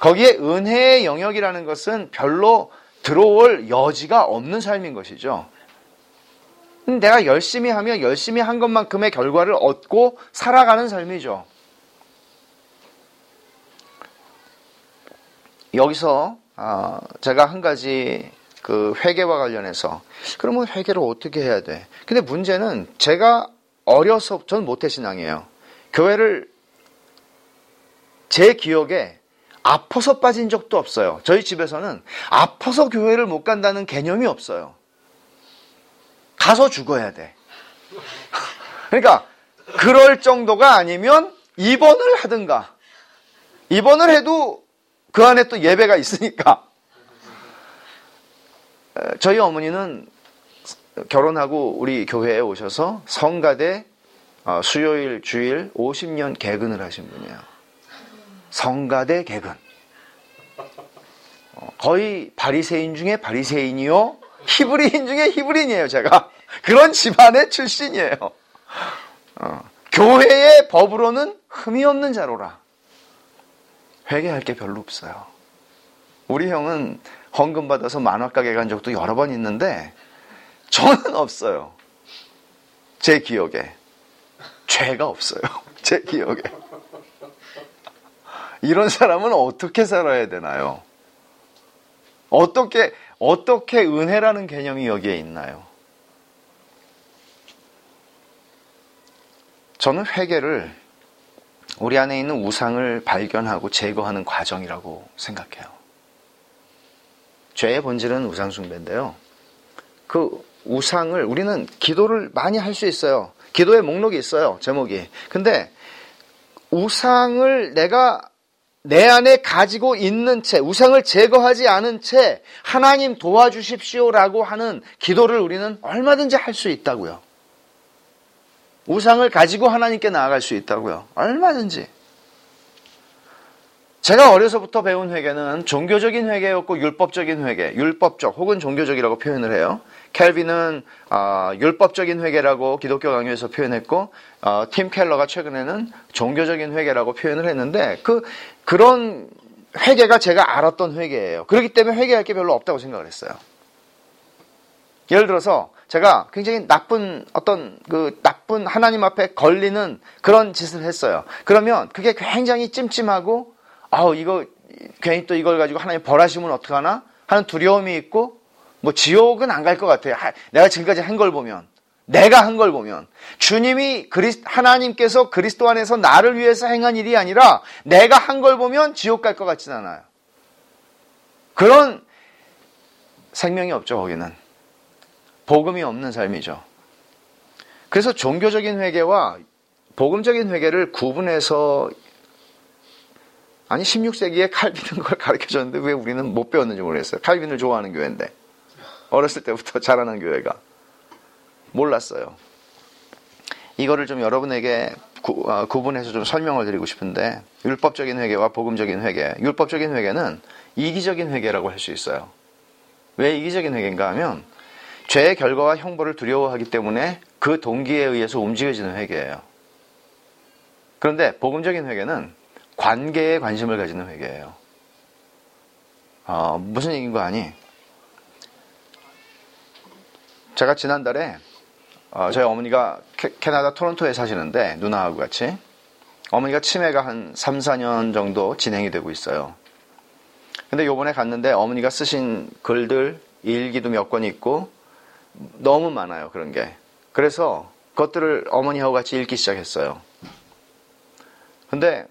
거기에 은혜의 영역이라는 것은 별로 들어올 여지가 없는 삶인 것이죠. 내가 열심히 하면 열심히 한 것만큼의 결과를 얻고 살아가는 삶이죠. 여기서 아, 제가 한 가지 그 회계와 관련해서 그러면 회계를 어떻게 해야 돼? 근데 문제는 제가 어려서 전 모태신앙이에요. 교회를 제 기억에 아파서 빠진 적도 없어요. 저희 집에서는 아파서 교회를 못 간다는 개념이 없어요. 가서 죽어야 돼. 그러니까 그럴 정도가 아니면 입원을 하든가 입원을 해도 그 안에 또 예배가 있으니까 저희 어머니는 결혼하고 우리 교회에 오셔서 성가대 어, 수요일 주일 50년 개근을 하신 분이에요. 성가대 개근. 어, 거의 바리새인 중에 바리새인이요. 히브리인 중에 히브리인이에요, 제가. 그런 집안의 출신이에요. 어, 교회의 법으로는 흠이 없는 자로라. 회개할 게 별로 없어요. 우리 형은 헌금 받아서 만화가게 간 적도 여러 번 있는데 저는 없어요. 제 기억에. 죄가 없어요. 제 기억에. 이런 사람은 어떻게 살아야 되나요? 어떻게, 어떻게 은혜라는 개념이 여기에 있나요? 저는 회개를 우리 안에 있는 우상을 발견하고 제거하는 과정이라고 생각해요. 죄의 본질은 우상숭배인데요. 그 우상을 우리는 기도를 많이 할 수 있어요. 기도의 목록이 있어요. 제목이. 근데 우상을 내가 내 안에 가지고 있는 채, 우상을 제거하지 않은 채 하나님 도와주십시오라고 하는 기도를 우리는 얼마든지 할 수 있다고요. 우상을 가지고 하나님께 나아갈 수 있다고요. 얼마든지. 제가 어려서부터 배운 회개는 종교적인 회개였고 율법적인 회개, 율법적 혹은 종교적이라고 표현을 해요. 켈빈은 어, 율법적인 회개라고 기독교 강요에서 표현했고 어, 팀 켈러가 최근에는 종교적인 회개라고 표현을 했는데 그 그런 회개가 제가 알았던 회개예요. 그렇기 때문에 회개할 게 별로 없다고 생각을 했어요. 예를 들어서 제가 굉장히 나쁜 어떤 그 나쁜 하나님 앞에 걸리는 그런 짓을 했어요. 그러면 그게 굉장히 찜찜하고 아우 이거 괜히 또 이걸 가지고 하나님 벌하시면 어떡하나 하는 두려움이 있고 뭐 지옥은 안 갈 것 같아요. 내가 지금까지 한 걸 보면 내가 한 걸 보면 주님이 그리스 하나님께서 그리스도 안에서 나를 위해서 행한 일이 아니라 내가 한 걸 보면 지옥 갈 것 같진 않아요. 그런 생명이 없죠 거기는 복음이 없는 삶이죠. 그래서 종교적인 회개와 복음적인 회개를 구분해서 아니 16세기에 칼빈은 걸 가르쳐 줬는데 왜 우리는 못 배웠는지 모르겠어요. 칼빈을 좋아하는 교회인데 어렸을 때부터 자라난 교회가 몰랐어요. 이거를 좀 여러분에게 구, 어, 구분해서 좀 설명을 드리고 싶은데 율법적인 회개와 복음적인 회개. 율법적인 회개는 이기적인 회개라고 할 수 있어요. 왜 이기적인 회개인가 하면 죄의 결과와 형벌을 두려워하기 때문에 그 동기에 의해서 움직여지는 회개예요. 그런데 복음적인 회개는 관계에 관심을 가지는 회개예요. 어, 무슨 얘기인 거 아니? 제가 지난달에 어, 저희 어머니가 캐, 나다 토론토에 사시는데 누나하고 같이 어머니가 치매가 한 3, 4년 정도 진행이 되고 있어요. 근데 요번에 갔는데 어머니가 쓰신 글들 일기도 몇 권 있고 너무 많아요 그런 게. 그래서 그것들을 어머니하고 같이 읽기 시작했어요. 근데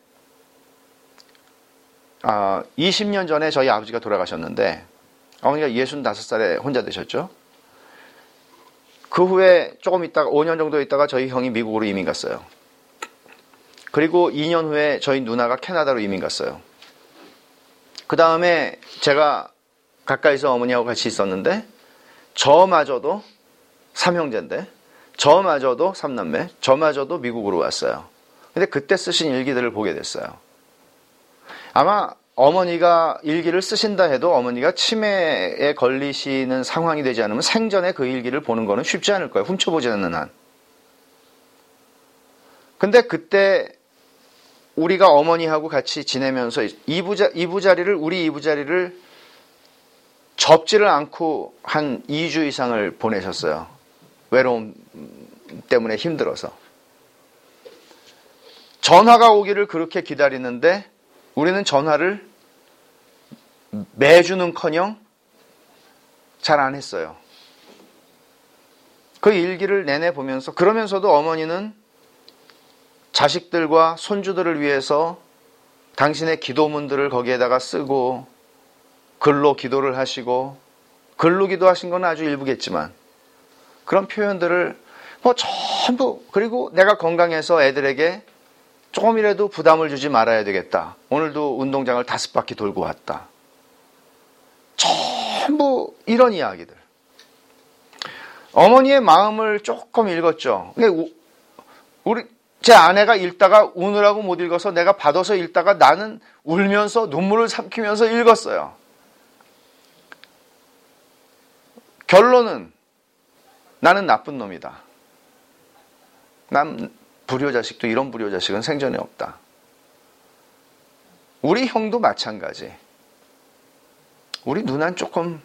아, 20년 전에 저희 아버지가 돌아가셨는데 어머니가 65살에 혼자 되셨죠. 그 후에 조금 있다가 5년 정도 있다가 저희 형이 미국으로 이민 갔어요. 그리고 2년 후에 저희 누나가 캐나다로 이민 갔어요. 그 다음에 제가 가까이서 어머니하고 같이 있었는데 저마저도 삼형제인데 저마저도 삼남매 저마저도 미국으로 왔어요. 근데 그때 쓰신 일기들을 보게 됐어요. 아마 어머니가 일기를 쓰신다 해도 어머니가 치매에 걸리시는 상황이 되지 않으면 생전에 그 일기를 보는 거는 쉽지 않을 거예요. 훔쳐보지 않는 한. 근데 그때 우리가 어머니하고 같이 지내면서 이부자, 이부자리를, 우리 이부자리를 접지를 않고 한 2주 이상을 보내셨어요. 외로움 때문에 힘들어서. 전화가 오기를 그렇게 기다리는데 우리는 전화를 매주는커녕 잘 안 했어요. 그 일기를 내내 보면서 그러면서도 어머니는 자식들과 손주들을 위해서 당신의 기도문들을 거기에다가 쓰고 글로 기도를 하시고 글로 기도하신 건 아주 일부겠지만 그런 표현들을 뭐 전부 그리고 내가 건강해서 애들에게 조금이라도 부담을 주지 말아야 되겠다. 오늘도 운동장을 다섯 바퀴 돌고 왔다. 전부 이런 이야기들. 어머니의 마음을 조금 읽었죠. 우리 제 아내가 읽다가 우느라고 못 읽어서 내가 받아서 읽다가 나는 울면서 눈물을 삼키면서 읽었어요. 결론은 나는 나쁜 놈이다. 난 불효자식도 이런 불효자식은 생전에 없다. 우리 형도 마찬가지. 우리 누난 조금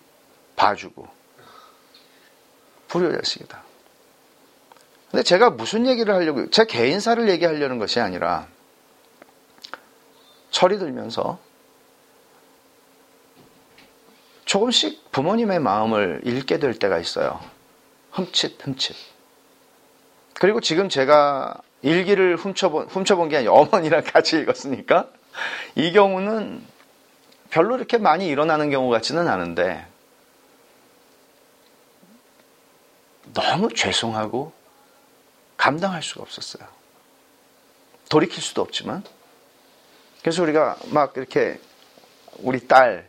봐주고 불효자식이다. 근데 제가 무슨 얘기를 하려고 제 개인사를 얘기하려는 것이 아니라 철이 들면서 조금씩 부모님의 마음을 읽게 될 때가 있어요. 흠칫 흠칫. 그리고 지금 제가 일기를 훔쳐본, 훔쳐본 게 아니라 어머니랑 같이 읽었으니까 이 경우는 별로 이렇게 많이 일어나는 경우 같지는 않은데 너무 죄송하고 감당할 수가 없었어요. 돌이킬 수도 없지만. 그래서 우리가 막 이렇게 우리 딸,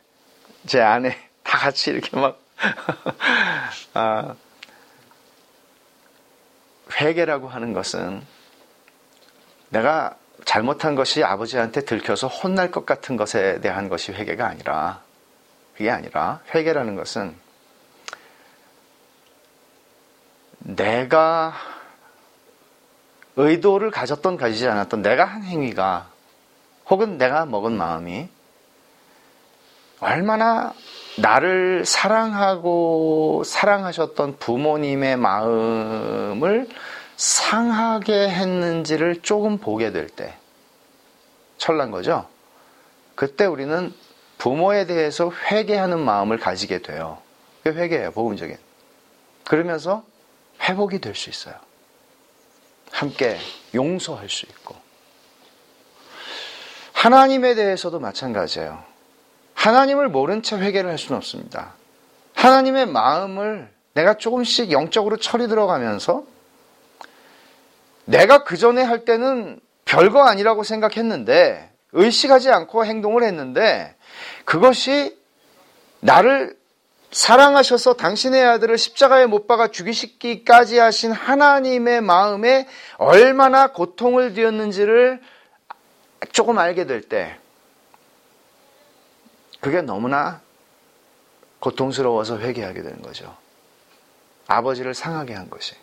제 아내 다 같이 이렇게 막 아, 회개라고 하는 것은 내가 잘못한 것이 아버지한테 들켜서 혼날 것 같은 것에 대한 것이 회개가 아니라 그게 아니라 회개라는 것은 내가 의도를 가졌던 가지지 않았던 내가 한 행위가 혹은 내가 먹은 마음이 얼마나 나를 사랑하고 사랑하셨던 부모님의 마음을 상하게 했는지를 조금 보게 될 때, 철난 거죠? 그때 우리는 부모에 대해서 회개하는 마음을 가지게 돼요. 그게 회개예요, 복음적인. 그러면서 회복이 될 수 있어요. 함께 용서할 수 있고. 하나님에 대해서도 마찬가지예요. 하나님을 모른 채 회개를 할 수는 없습니다. 하나님의 마음을 내가 조금씩 영적으로 철이 들어가면서 내가 그 전에 할 때는 별거 아니라고 생각했는데 의식하지 않고 행동을 했는데 그것이 나를 사랑하셔서 당신의 아들을 십자가에 못 박아 죽이시기까지 하신 하나님의 마음에 얼마나 고통을 드렸는지를 조금 알게 될 때, 그게 너무나 고통스러워서 회개하게 되는 거죠. 아버지를 상하게 한 것이.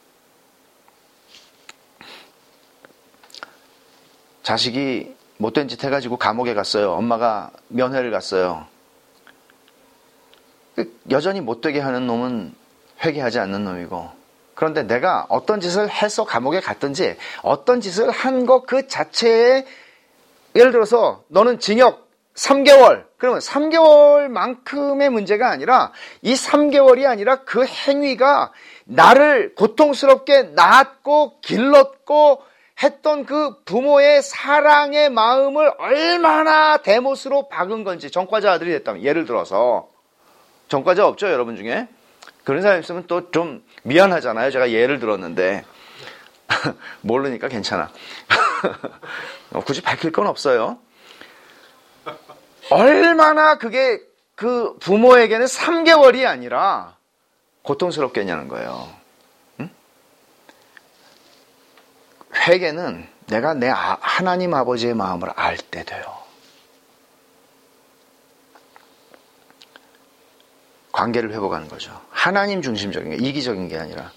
자식이 못된 짓 해가지고 감옥에 갔어요. 엄마가 면회를 갔어요. 여전히 못되게 하는 놈은 회개하지 않는 놈이고 그런데 내가 어떤 짓을 해서 감옥에 갔든지 어떤 짓을 한 것 그 자체에 예를 들어서 너는 징역 3개월 그러면 3개월만큼의 문제가 아니라 이 3개월이 아니라 그 행위가 나를 고통스럽게 낳았고 길렀고 했던 그 부모의 사랑의 마음을 얼마나 대못으로 박은 건지 전과자 아들이 됐다면 예를 들어서 전과자 없죠, 여러분 중에? 그런 사람 있으면 또 좀 미안하잖아요. 제가 예를 들었는데. 모르니까 괜찮아. 어, 굳이 밝힐 건 없어요. 얼마나 그게 그 부모에게는 3개월이 아니라 고통스럽겠냐는 거예요. 응? 회개는 내가 내 아, 하나님 아버지의 마음을 알 때 돼요. 관계를 회복하는 거죠. 하나님 중심적인 게 이기적인 게 아니라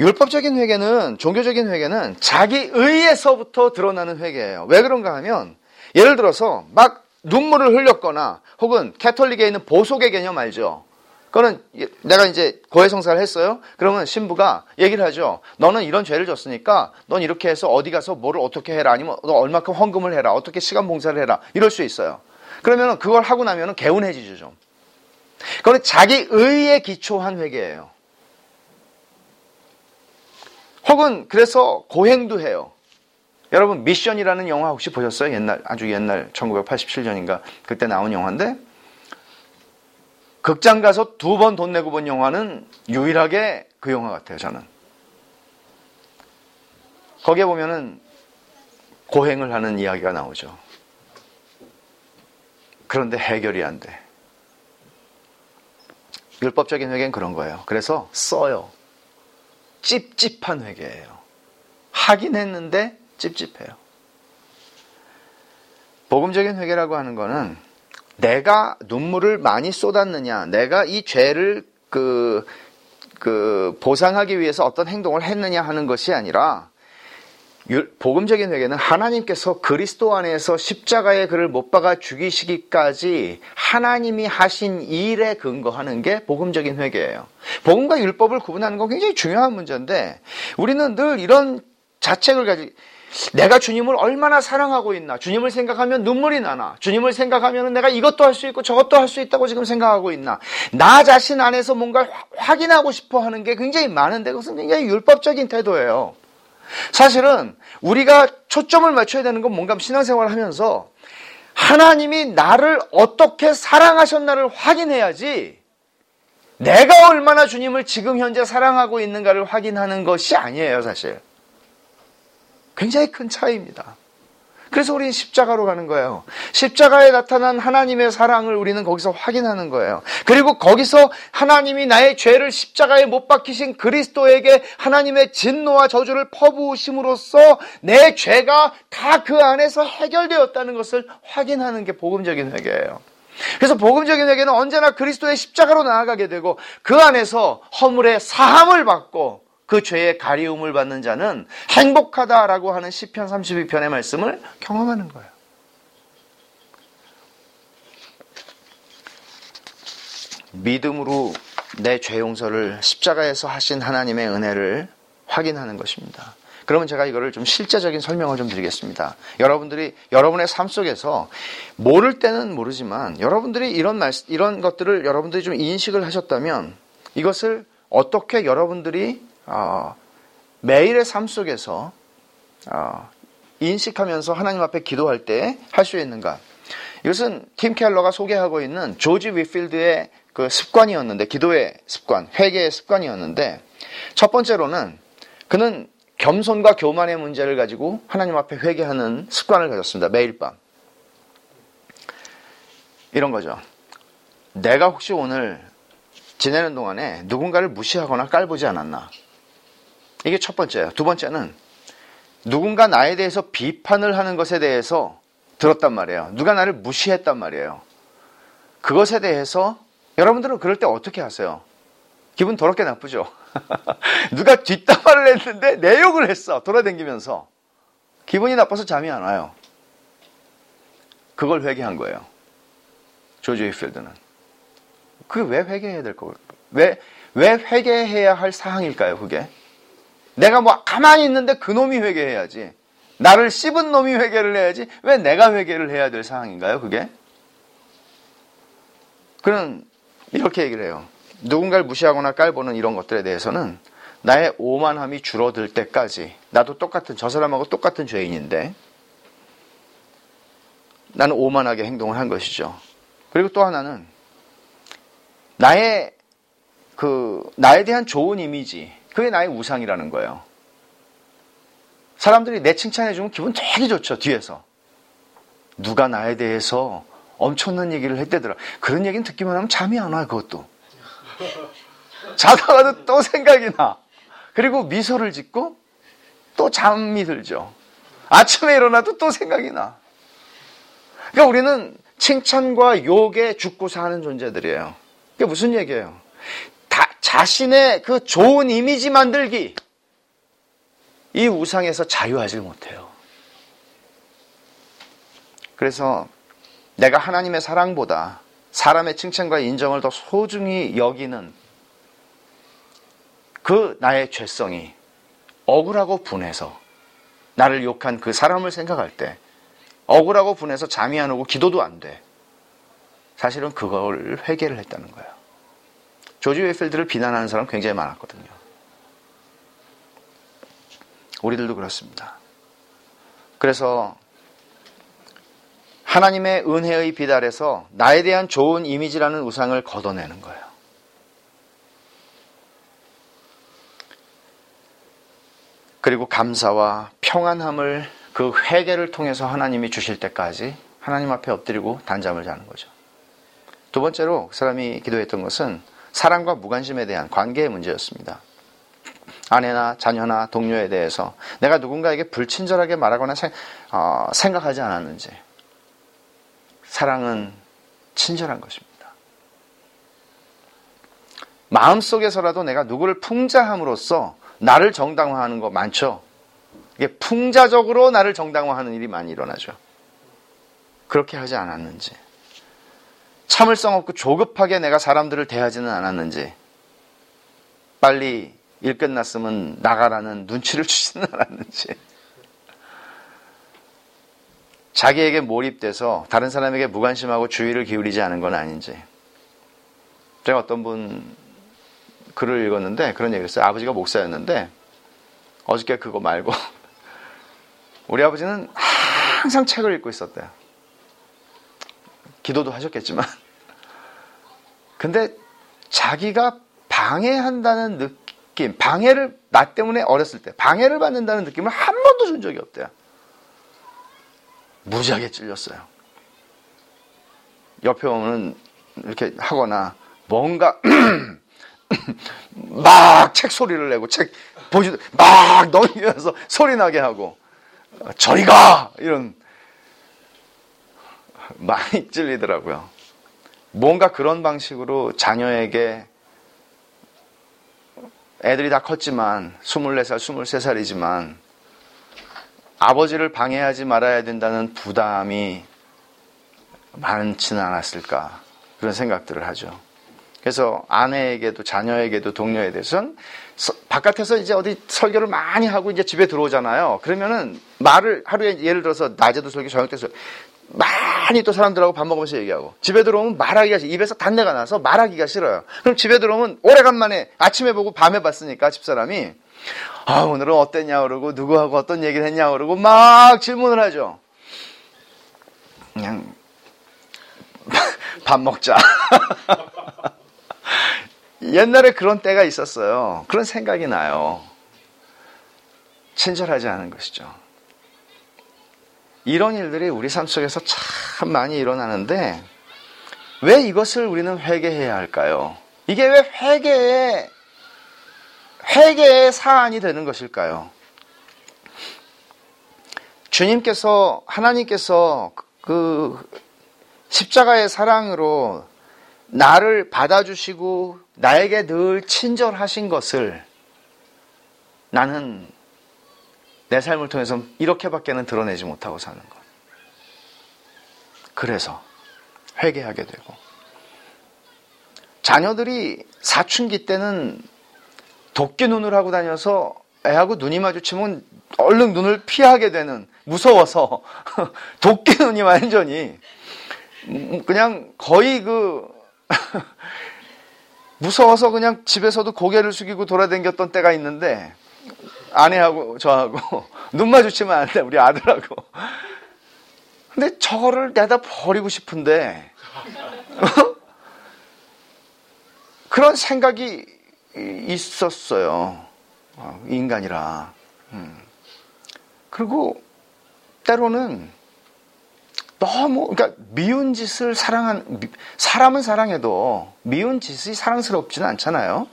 율법적인 회개는 종교적인 회개는 자기 의에서부터 드러나는 회개예요. 왜 그런가 하면 예를 들어서 막 눈물을 흘렸거나 혹은 캐톨릭에 있는 보속의 개념 알죠? 그거는 내가 이제 고해성사를 했어요. 그러면 신부가 얘기를 하죠. 너는 이런 죄를 졌으니까 넌 이렇게 해서 어디 가서 뭐를 어떻게 해라 아니면 너 얼마큼 헌금을 해라 어떻게 시간 봉사를 해라 이럴 수 있어요. 그러면 그걸 하고 나면 개운해지죠 좀. 그건 자기 의에 기초한 회개예요. 혹은 그래서 고행도 해요. 여러분 미션이라는 영화 혹시 보셨어요? 옛날 아주 옛날 1987년인가 그때 나온 영화인데 극장 가서 두 번 돈 내고 본 영화는 유일하게 그 영화 같아요. 저는 거기에 보면은 고행을 하는 이야기가 나오죠. 그런데 해결이 안 돼. 율법적인 회개는 그런 거예요. 그래서 써요. 찝찝한 회개예요. 하긴 했는데 찝찝해요. 복음적인 회개라고 하는 거는 내가 눈물을 많이 쏟았느냐, 내가 이 죄를 그, 그, 보상하기 위해서 어떤 행동을 했느냐 하는 것이 아니라 복음적인 회개는 하나님께서 그리스도 안에서 십자가의 그를 못 박아 죽이시기까지 하나님이 하신 일에 근거하는 게 복음적인 회개예요. 복음과 율법을 구분하는 건 굉장히 중요한 문제인데 우리는 늘 이런 자책을 가지 내가 주님을 얼마나 사랑하고 있나 주님을 생각하면 눈물이 나나 주님을 생각하면 내가 이것도 할 수 있고 저것도 할 수 있다고 지금 생각하고 있나 나 자신 안에서 뭔가 확인하고 싶어 하는 게 굉장히 많은데 그것은 굉장히 율법적인 태도예요. 사실은 우리가 초점을 맞춰야 되는 건 뭔가 신앙생활을 하면서 하나님이 나를 어떻게 사랑하셨나를 확인해야지 내가 얼마나 주님을 지금 현재 사랑하고 있는가를 확인하는 것이 아니에요, 사실. 굉장히 큰 차이입니다. 그래서 우리는 십자가로 가는 거예요. 십자가에 나타난 하나님의 사랑을 우리는 거기서 확인하는 거예요. 그리고 거기서 하나님이 나의 죄를 십자가에 못 박히신 그리스도에게 하나님의 진노와 저주를 퍼부으심으로써 내 죄가 다 그 안에서 해결되었다는 것을 확인하는 게 복음적인 회개예요. 그래서 복음적인 회개는 언제나 그리스도의 십자가로 나아가게 되고 그 안에서 허물의 사함을 받고 그 죄의 가리움을 받는 자는 행복하다라고 하는 시편 32편의 말씀을 경험하는 거예요. 믿음으로 내 죄 용서를 십자가에서 하신 하나님의 은혜를 확인하는 것입니다. 그러면 제가 이거를 좀 실제적인 설명을 좀 드리겠습니다. 여러분들이 여러분의 삶 속에서 모를 때는 모르지만 여러분들이 이런 말 이런 것들을 여러분들이 좀 인식을 하셨다면 이것을 어떻게 여러분들이 어, 매일의 삶 속에서 어, 인식하면서 하나님 앞에 기도할 때 할 수 있는가? 이것은 팀 켈러가 소개하고 있는 조지 위필드의 그 습관이었는데 기도의 습관, 회개의 습관이었는데 첫 번째로는 그는 겸손과 교만의 문제를 가지고 하나님 앞에 회개하는 습관을 가졌습니다. 매일 밤. 이런 거죠. 내가 혹시 오늘 지내는 동안에 누군가를 무시하거나 깔보지 않았나? 이게 첫 번째예요. 두 번째는 누군가 나에 대해서 비판을 하는 것에 대해서 들었단 말이에요. 누가 나를 무시했단 말이에요. 그것에 대해서 여러분들은 그럴 때 어떻게 하세요? 기분 더럽게 나쁘죠? 누가 뒷담화를 했는데 내 욕을 했어. 돌아다니면서. 기분이 나빠서 잠이 안 와요. 그걸 회개한 거예요. 조지 휘필드는. 그게 왜 회개해야 될 거예요? 왜, 왜 회개해야 할 사항일까요, 그게? 내가 뭐 가만히 있는데 그 놈이 회개해야지. 나를 씹은 놈이 회개를 해야지. 왜 내가 회개를 해야 될 상황인가요, 그게? 그는 이렇게 얘기를 해요. 누군가를 무시하거나 깔보는 이런 것들에 대해서는 나의 오만함이 줄어들 때까지 나도 똑같은 저 사람하고 똑같은 죄인인데 나는 오만하게 행동을 한 것이죠. 그리고 또 하나는 나의 그 나에 대한 좋은 이미지 그게 나의 우상이라는 거예요. 사람들이 내 칭찬해주면 기분 되게 좋죠, 뒤에서. 누가 나에 대해서 엄청난 얘기를 했대더라. 그런 얘기는 듣기만 하면 잠이 안 와요, 그것도. 자다가도 또 생각이 나. 그리고 미소를 짓고 또 잠이 들죠. 아침에 일어나도 또 생각이 나. 그러니까 우리는 칭찬과 욕에 죽고 사는 존재들이에요. 그게 무슨 얘기예요? 자신의 그 좋은 이미지 만들기 이 우상에서 자유하지 못해요. 그래서 내가 하나님의 사랑보다 사람의 칭찬과 인정을 더 소중히 여기는 그 나의 죄성이 억울하고 분해서 나를 욕한 그 사람을 생각할 때 억울하고 분해서 잠이 안 오고 기도도 안 돼. 사실은 그걸 회개를 했다는 거예요. 조지 웨필드를 비난하는 사람 굉장히 많았거든요. 우리들도 그렇습니다. 그래서 하나님의 은혜의 비달에서 나에 대한 좋은 이미지라는 우상을 걷어내는 거예요. 그리고 감사와 평안함을 그 회개를 통해서 하나님이 주실 때까지 하나님 앞에 엎드리고 단잠을 자는 거죠. 두 번째로 그 사람이 기도했던 것은 사랑과 무관심에 대한 관계의 문제였습니다. 아내나 자녀나 동료에 대해서 내가 누군가에게 불친절하게 말하거나 생, 어, 생각하지 않았는지 사랑은 친절한 것입니다. 마음속에서라도 내가 누구를 풍자함으로써 나를 정당화하는 거 많죠. 이게 풍자적으로 나를 정당화하는 일이 많이 일어나죠. 그렇게 하지 않았는지. 참을성 없고 조급하게 내가 사람들을 대하지는 않았는지 빨리 일 끝났으면 나가라는 눈치를 주지는 않았는지 자기에게 몰입돼서 다른 사람에게 무관심하고 주의를 기울이지 않은 건 아닌지 제가 어떤 분 글을 읽었는데 그런 얘기를 했어요. 아버지가 목사였는데 어저께 그거 말고 우리 아버지는 항상 책을 읽고 있었대요. 기도도 하셨겠지만. 근데 자기가 방해한다는 느낌, 방해를, 나 때문에 어렸을 때, 방해를 받는다는 느낌을 한 번도 준 적이 없대요. 무지하게 찔렸어요. 옆에 오면 이렇게 하거나 뭔가 막 책 소리를 내고 책 보지도 막 넘기면서 소리 나게 하고 저리 가 이런 많이 찔리더라고요. 뭔가 그런 방식으로 자녀에게 애들이 다 컸지만 24살, 23살이지만 아버지를 방해하지 말아야 된다는 부담이 많지는 않았을까 그런 생각들을 하죠. 그래서 아내에게도 자녀에게도 동료에 대해서는 바깥에서 이제 어디 설교를 많이 하고 이제 집에 들어오잖아요. 그러면은 말을 하루에 예를 들어서 낮에도 설교 저녁 때서 많이 또 사람들하고 밥 먹으면서 얘기하고 집에 들어오면 말하기가 입에서 단내가 나서 말하기가 싫어요. 그럼 집에 들어오면 오래간만에 아침에 보고 밤에 봤으니까 집사람이 아 오늘은 어땠냐 그러고 누구하고 어떤 얘기를 했냐 그러고 막 질문을 하죠. 그냥 밥 먹자. 옛날에 그런 때가 있었어요. 그런 생각이 나요. 친절하지 않은 것이죠. 이런 일들이 우리 삶 속에서 참 많이 일어나는데 왜 이것을 우리는 회개해야 할까요? 이게 왜 회개의 회개의 사안이 되는 것일까요? 주님께서 하나님께서 그 십자가의 사랑으로 나를 받아주시고 나에게 늘 친절하신 것을 나는 내 삶을 통해서 이렇게밖에는 드러내지 못하고 사는 것. 그래서 회개하게 되고 자녀들이 사춘기 때는 도끼 눈을 하고 다녀서 애하고 눈이 마주치면 얼른 눈을 피하게 되는 무서워서 도끼 눈이 완전히 그냥 거의 그 무서워서 그냥 집에서도 고개를 숙이고 돌아다녔던 때가 있는데 아내하고 저하고 눈 마주치면 안 돼, 우리 아들하고. 근데 저거를 내다 버리고 싶은데, 어? 그런 생각이 있었어요. 어, 인간이라. 음. 그리고 때로는 너무 그러니까 미운 짓을 사랑한 사람은 사랑해도 미운 짓이 사랑스럽지는 않잖아요.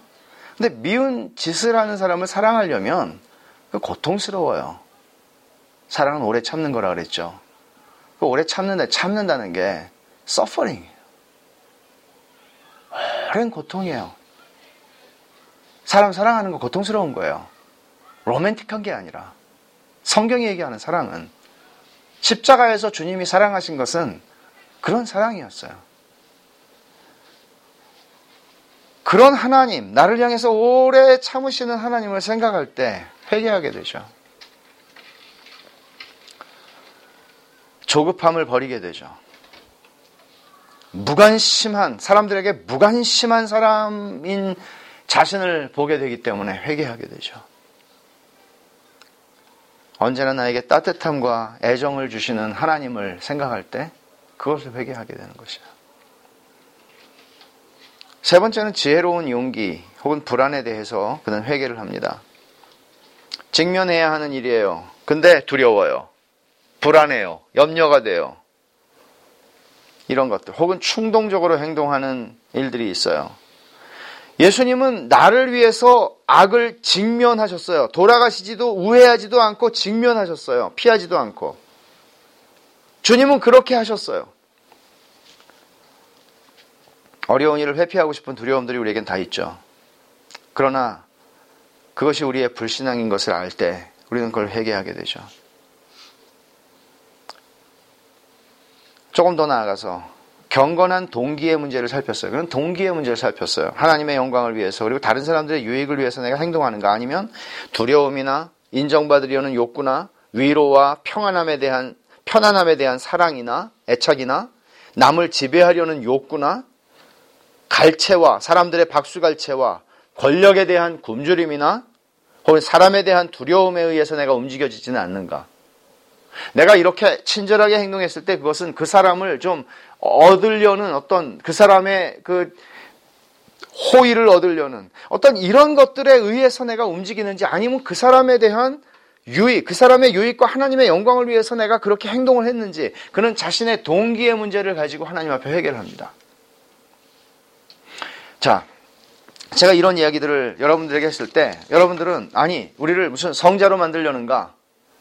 근데 미운 짓을 하는 사람을 사랑하려면 고통스러워요. 사랑은 오래 참는 거라 그랬죠. 그 오래 참는다, 참는다는 게 서퍼링이에요. 오랜 고통이에요. 사람 사랑하는 거 고통스러운 거예요. 로맨틱한 게 아니라 성경이 얘기하는 사랑은 십자가에서 주님이 사랑하신 것은 그런 사랑이었어요. 그런 하나님, 나를 향해서 오래 참으시는 하나님을 생각할 때 회개하게 되죠. 조급함을 버리게 되죠. 무관심한, 사람들에게 무관심한 사람인 자신을 보게 되기 때문에 회개하게 되죠. 언제나 나에게 따뜻함과 애정을 주시는 하나님을 생각할 때 그것을 회개하게 되는 것이야. 세 번째는 지혜로운 용기 혹은 불안에 대해서 그는 회개를 합니다. 직면해야 하는 일이에요. 근데 두려워요. 불안해요. 염려가 돼요. 이런 것들. 혹은 충동적으로 행동하는 일들이 있어요. 예수님은 나를 위해서 악을 직면하셨어요. 돌아가시지도 우회하지도 않고 직면하셨어요. 피하지도 않고. 주님은 그렇게 하셨어요. 어려운 일을 회피하고 싶은 두려움들이 우리에겐 다 있죠. 그러나 그것이 우리의 불신앙인 것을 알 때 우리는 그걸 회개하게 되죠. 조금 더 나아가서 경건한 동기의 문제를 살폈어요. 그런 동기의 문제를 살폈어요. 하나님의 영광을 위해서 그리고 다른 사람들의 유익을 위해서 내가 행동하는가 아니면 두려움이나 인정받으려는 욕구나 위로와 평안함에 대한 편안함에 대한 사랑이나 애착이나 남을 지배하려는 욕구나 갈채와 사람들의 박수갈채와 권력에 대한 굶주림이나 혹은 사람에 대한 두려움에 의해서 내가 움직여지지는 않는가. 내가 이렇게 친절하게 행동했을 때 그것은 그 사람을 좀 얻으려는 어떤 그 사람의 그 호의를 얻으려는 어떤 이런 것들에 의해서 내가 움직이는지 아니면 그 사람에 대한 유익, 그 사람의 유익과 하나님의 영광을 위해서 내가 그렇게 행동을 했는지 그는 자신의 동기의 문제를 가지고 하나님 앞에 회개를 합니다. 자, 제가 이런 이야기들을 여러분들에게 했을 때 여러분들은 아니, 우리를 무슨 성자로 만들려는가?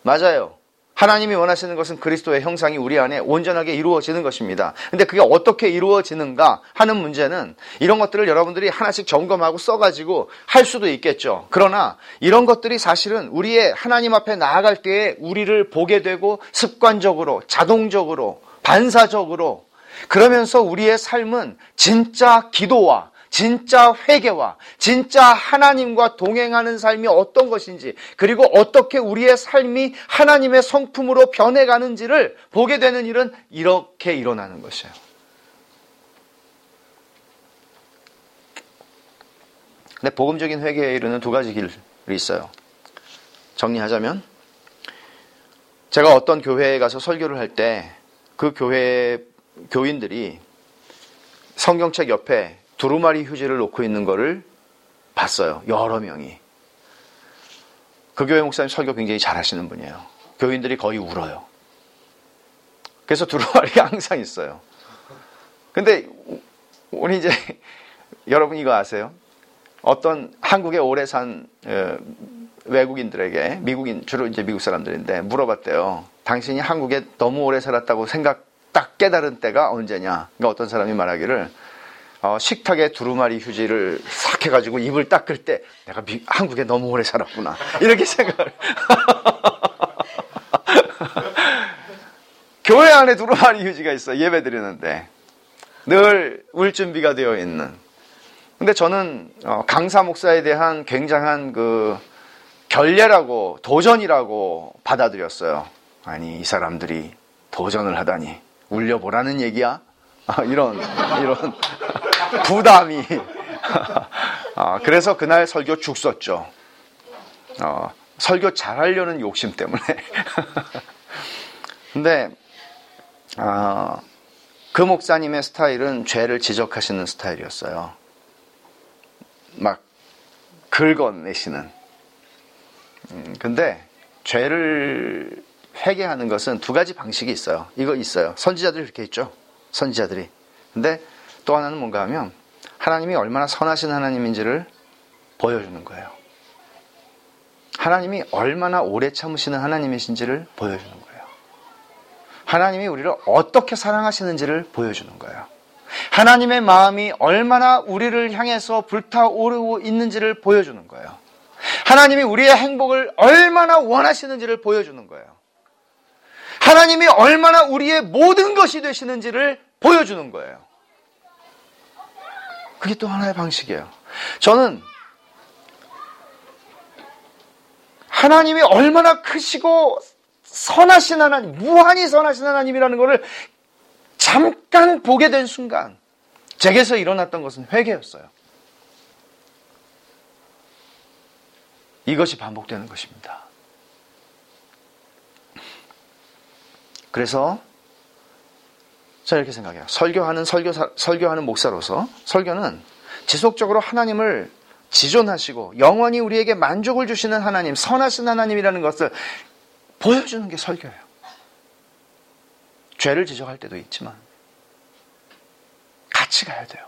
맞아요. 하나님이 원하시는 것은 그리스도의 형상이 우리 안에 온전하게 이루어지는 것입니다. 근데 그게 어떻게 이루어지는가 하는 문제는 이런 것들을 여러분들이 하나씩 점검하고 써가지고 할 수도 있겠죠. 그러나 이런 것들이 사실은 우리의 하나님 앞에 나아갈 때에 우리를 보게 되고 습관적으로, 자동적으로, 반사적으로 그러면서 우리의 삶은 진짜 기도와 진짜 회개와 진짜 하나님과 동행하는 삶이 어떤 것인지 그리고 어떻게 우리의 삶이 하나님의 성품으로 변해가는지를 보게 되는 일은 이렇게 일어나는 것이에요. 근데 복음적인 회개에 이르는 두 가지 길이 있어요. 정리하자면 제가 어떤 교회에 가서 설교를 할 때 그 교회 교인들이 성경책 옆에 두루마리 휴지를 놓고 있는 것을 봤어요. 여러 명이. 그 교회 목사님 설교 굉장히 잘 하시는 분이에요. 교인들이 거의 울어요. 그래서 두루마리가 항상 있어요. 근데 우리 이제 여러분 이거 아세요? 어떤 한국에 오래 산 어, 외국인들에게 미국인 주로 이제 미국 사람들인데 물어봤대요. 당신이 한국에 너무 오래 살았다고 생각 딱 깨달은 때가 언제냐? 그러니까 어떤 사람이 말하기를 어, 식탁에 두루마리 휴지를 싹 해가지고 입을 닦을 때 내가 미, 한국에 너무 오래 살았구나. 이렇게 생각을. 교회 안에 두루마리 휴지가 있어. 예배 드리는데. 늘 울 준비가 되어 있는. 근데 저는 어, 강사 목사에 대한 굉장한 그 결례라고 도전이라고 받아들였어요. 아니 이 사람들이 도전을 하다니 울려보라는 얘기야? 아, 이런 이런 부담이. 아, 그래서 그날 설교 죽 썼죠. 어, 설교 잘하려는 욕심 때문에. 근데 어, 그 목사님의 스타일은 죄를 지적하시는 스타일이었어요. 막 긁어내시는. 음, 근데 죄를 회개하는 것은 두 가지 방식이 있어요. 이거 있어요. 선지자들이 이렇게 있죠. 선지자들이. 근데 또 하나는 뭔가 하면 하나님이 얼마나 선하신 하나님인지를 보여주는 거예요. 하나님이 얼마나 오래 참으시는 하나님이신지를 보여주는 거예요. 하나님이 우리를 어떻게 사랑하시는지를 보여주는 거예요. 하나님의 마음이 얼마나 우리를 향해서 불타오르고 있는지를 보여주는 거예요. 하나님이 우리의 행복을 얼마나 원하시는지를 보여주는 거예요. 하나님이 얼마나 우리의 모든 것이 되시는지를 보여주는 거예요. 그게 또 하나의 방식이에요. 저는 하나님이 얼마나 크시고 선하신 하나님, 무한히 선하신 하나님이라는 것을 잠깐 보게 된 순간 제게서 일어났던 것은 회개였어요. 이것이 반복되는 것입니다. 그래서 저는 이렇게 생각해요. 설교하는 설교 설교하는 목사로서 설교는 지속적으로 하나님을 지존하시고 영원히 우리에게 만족을 주시는 하나님, 선하신 하나님이라는 것을 보여주는 게 설교예요. 죄를 지적할 때도 있지만 같이 가야 돼요.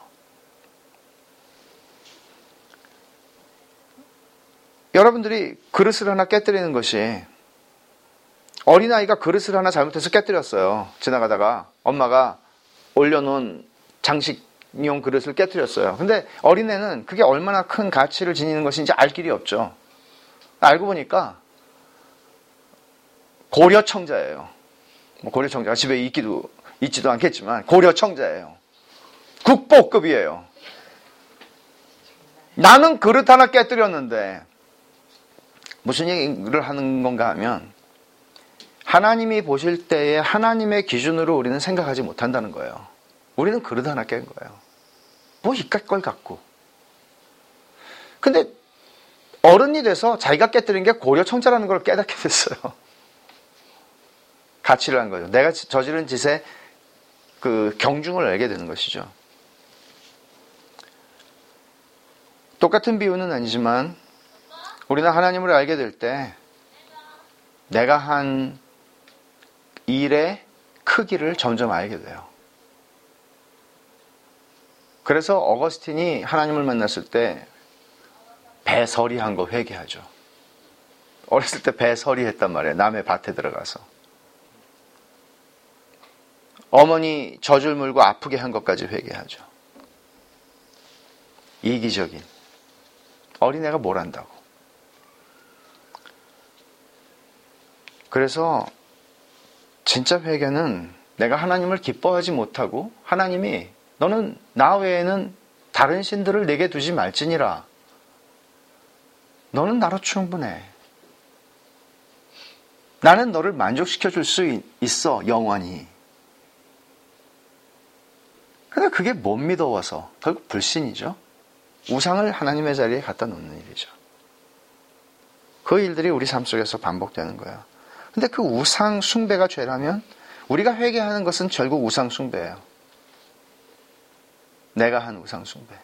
여러분들이 그릇을 하나 깨뜨리는 것이 어린아이가 그릇을 하나 잘못해서 깨뜨렸어요. 지나가다가 엄마가 올려놓은 장식용 그릇을 깨뜨렸어요. 근데 어린애는 그게 얼마나 큰 가치를 지니는 것인지 알 길이 없죠. 알고 보니까 고려 청자예요. 뭐 고려 청자가 집에 있기도, 있지도 않겠지만 고려 청자예요. 국보급이에요. 나는 그릇 하나 깨뜨렸는데 무슨 얘기를 하는 건가 하면 하나님이 보실 때에 하나님의 기준으로 우리는 생각하지 못한다는 거예요. 우리는 그릇 하나 깬 거예요. 뭐 이깟 걸 갖고. 근데 어른이 돼서 자기가 깨뜨린 게 고려 청자라는 걸 깨닫게 됐어요. 가치를 한 거죠. 내가 저지른 짓에 그 경중을 알게 되는 것이죠. 똑같은 비유는 아니지만 우리는 하나님을 알게 될 때 내가 한 일의 크기를 점점 알게 돼요. 그래서 어거스틴이 하나님을 만났을 때 배설이한 거 회개하죠. 어렸을 때 배설이 했단 말이에요. 남의 밭에 들어가서. 어머니 젖을 물고 아프게 한 것까지 회개하죠. 이기적인. 어린애가 뭘 한다고. 그래서 진짜 회개는 내가 하나님을 기뻐하지 못하고 하나님이 너는 나 외에는 다른 신들을 내게 두지 말지니라. 너는 나로 충분해. 나는 너를 만족시켜 줄 수 있어, 영원히. 근데 그게 못 믿어와서 결국 불신이죠. 우상을 하나님의 자리에 갖다 놓는 일이죠. 그 일들이 우리 삶 속에서 반복되는 거예요. 근데 그 우상 숭배가 죄라면 우리가 회개하는 것은 결국 우상 숭배예요. 내가 한 우상 숭배.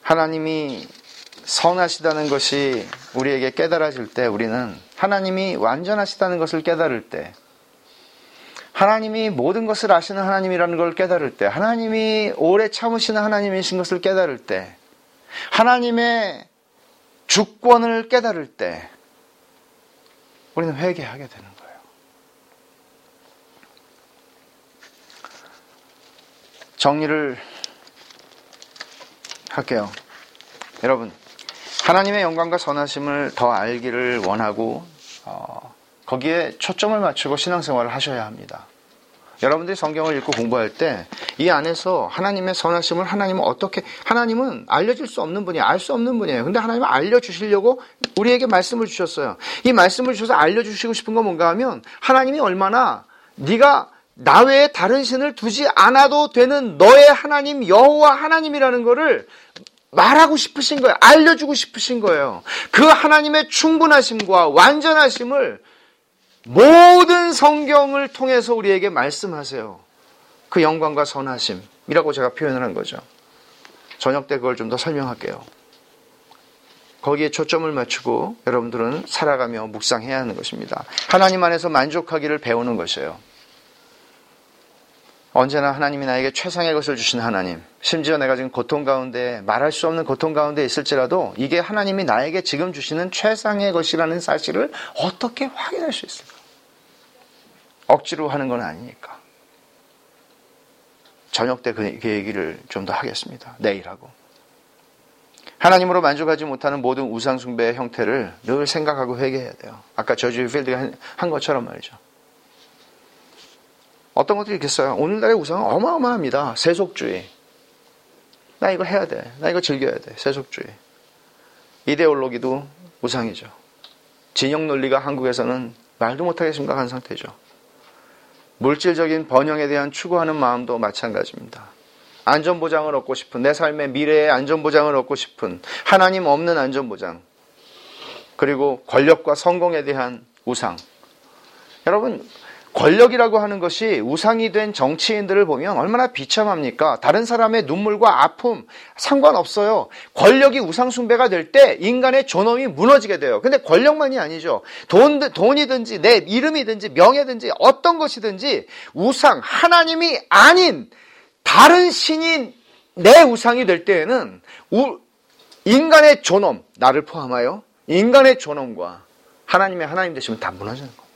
하나님이 선하시다는 것이 우리에게 깨달아질 때 우리는 하나님이 완전하시다는 것을 깨달을 때 하나님이 모든 것을 아시는 하나님이라는 걸 깨달을 때 하나님이 오래 참으시는 하나님이신 것을 깨달을 때 하나님의 주권을 깨달을 때 우리는 회개하게 되는 거예요. 정리를 할게요. 여러분, 하나님의 영광과 선하심을 더 알기를 원하고 어, 거기에 초점을 맞추고 신앙생활을 하셔야 합니다. 여러분들이 성경을 읽고 공부할 때 이 안에서 하나님의 선하심을 하나님은 어떻게 하나님은 알려질 수 없는 분이 알 수 없는 분이에요. 근데 하나님은 알려주시려고 우리에게 말씀을 주셨어요. 이 말씀을 주셔서 알려주시고 싶은 건 뭔가 하면 하나님이 얼마나 네가 나 외에 다른 신을 두지 않아도 되는 너의 하나님 여호와 하나님이라는 것을 말하고 싶으신 거예요. 알려주고 싶으신 거예요. 그 하나님의 충분하심과 완전하심을 모든 성경을 통해서 우리에게 말씀하세요. 그 영광과 선하심이라고 제가 표현을 한 거죠. 저녁 때 그걸 좀 더 설명할게요. 거기에 초점을 맞추고 여러분들은 살아가며 묵상해야 하는 것입니다. 하나님 안에서 만족하기를 배우는 것이에요. 언제나 하나님이 나에게 최상의 것을 주신 하나님. 심지어 내가 지금 고통 가운데 말할 수 없는 고통 가운데 있을지라도 이게 하나님이 나에게 지금 주시는 최상의 것이라는 사실을 어떻게 확인할 수 있을까? 억지로 하는 건 아니니까. 저녁 때 그 얘기를 좀 더 하겠습니다. 내일 하고. 하나님으로 만족하지 못하는 모든 우상숭배의 형태를 늘 생각하고 회개해야 돼요. 아까 저주 필드가 한 것처럼 말이죠. 어떤 것들이 있겠어요? 오늘날의 우상은 어마어마합니다. 세속주의. 나 이거 해야 돼. 나 이거 즐겨야 돼. 세속주의. 이데올로기도 우상이죠. 진영 논리가 한국에서는 말도 못하게 심각한 상태죠. 물질적인 번영에 대한 추구하는 마음도 마찬가지입니다. 안전보장을 얻고 싶은, 내 삶의 미래의 안전보장을 얻고 싶은, 하나님 없는 안전보장, 그리고 권력과 성공에 대한 우상. 여러분, 권력이라고 하는 것이 우상이 된 정치인들을 보면 얼마나 비참합니까? 다른 사람의 눈물과 아픔 상관없어요. 권력이 우상숭배가 될 때 인간의 존엄이 무너지게 돼요. 근데 권력만이 아니죠. 돈, 돈이든지 내 이름이든지 명예든지 어떤 것이든지 우상, 하나님이 아닌 다른 신인 내 우상이 될 때에는 우, 인간의 존엄, 나를 포함하여 인간의 존엄과 하나님의 하나님 되시면 다 무너지는 거예요.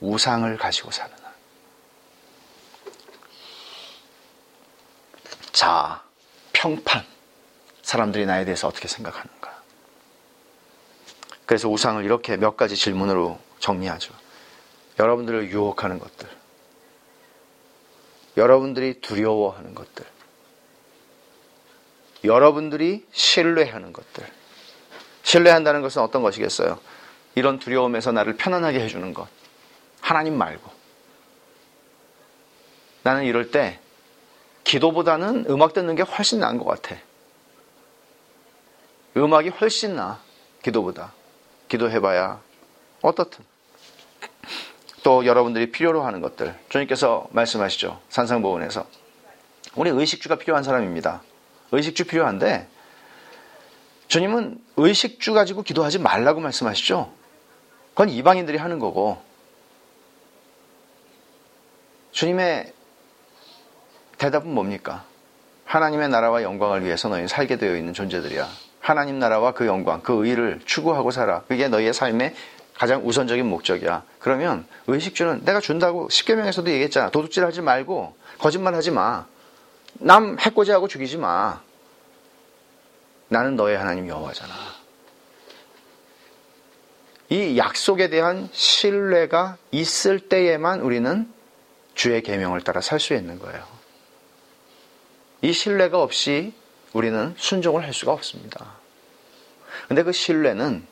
우상을 가지고 사는 한. 자, 평판. 사람들이 나에 대해서 어떻게 생각하는가. 그래서 우상을 이렇게 몇 가지 질문으로 정리하죠. 여러분들을 유혹하는 것들. 여러분들이 두려워하는 것들. 여러분들이 신뢰하는 것들. 신뢰한다는 것은 어떤 것이겠어요? 이런 두려움에서 나를 편안하게 해주는 것. 하나님 말고. 나는 이럴 때 기도보다는 음악 듣는 게 훨씬 나은 것 같아. 음악이 훨씬 나아. 기도보다. 기도해봐야 어떻든. 또 여러분들이 필요로 하는 것들. 주님께서 말씀하시죠. 산상보원에서. 우리 의식주가 필요한 사람입니다. 의식주 필요한데 주님은 의식주 가지고 기도하지 말라고 말씀하시죠. 그건 이방인들이 하는 거고 주님의 대답은 뭡니까? 하나님의 나라와 영광을 위해서 너희는 살게 되어 있는 존재들이야. 하나님 나라와 그 영광, 그 의를 추구하고 살아. 그게 너희의 삶의 가장 우선적인 목적이야. 그러면 의식주는 내가 준다고 십계명에서도 얘기했잖아. 도둑질 하지 말고 거짓말 하지 마. 남 해코지하고 죽이지 마. 나는 너의 하나님 여호와잖아. 이 약속에 대한 신뢰가 있을 때에만 우리는 주의 계명을 따라 살 수 있는 거예요. 이 신뢰가 없이 우리는 순종을 할 수가 없습니다. 근데 그 신뢰는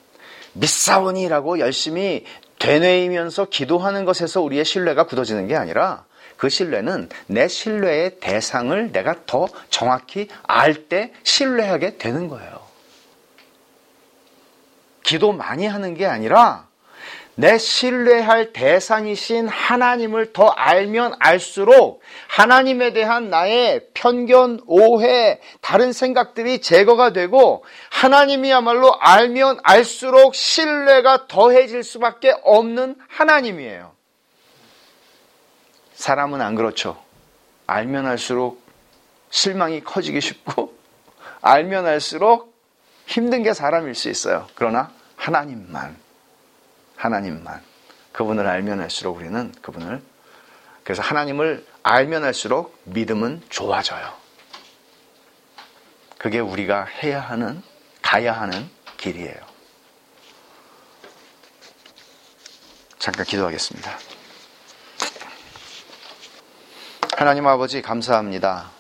믿사오니라고 열심히 되뇌이면서 기도하는 것에서 우리의 신뢰가 굳어지는 게 아니라 그 신뢰는 내 신뢰의 대상을 내가 더 정확히 알 때 신뢰하게 되는 거예요. 기도 많이 하는 게 아니라 내 신뢰할 대상이신 하나님을 더 알면 알수록 하나님에 대한 나의 편견, 오해, 다른 생각들이 제거가 되고 하나님이야말로 알면 알수록 신뢰가 더해질 수밖에 없는 하나님이에요. 사람은 안 그렇죠. 알면 알수록 실망이 커지기 쉽고 알면 알수록 힘든 게 사람일 수 있어요. 그러나 하나님만 하나님만. 그분을 알면 할수록 우리는 그분을 그래서 하나님을 알면 할수록 믿음은 좋아져요. 그게 우리가 해야 하는 가야 하는 길이에요. 잠깐 기도하겠습니다. 하나님 아버지 감사합니다.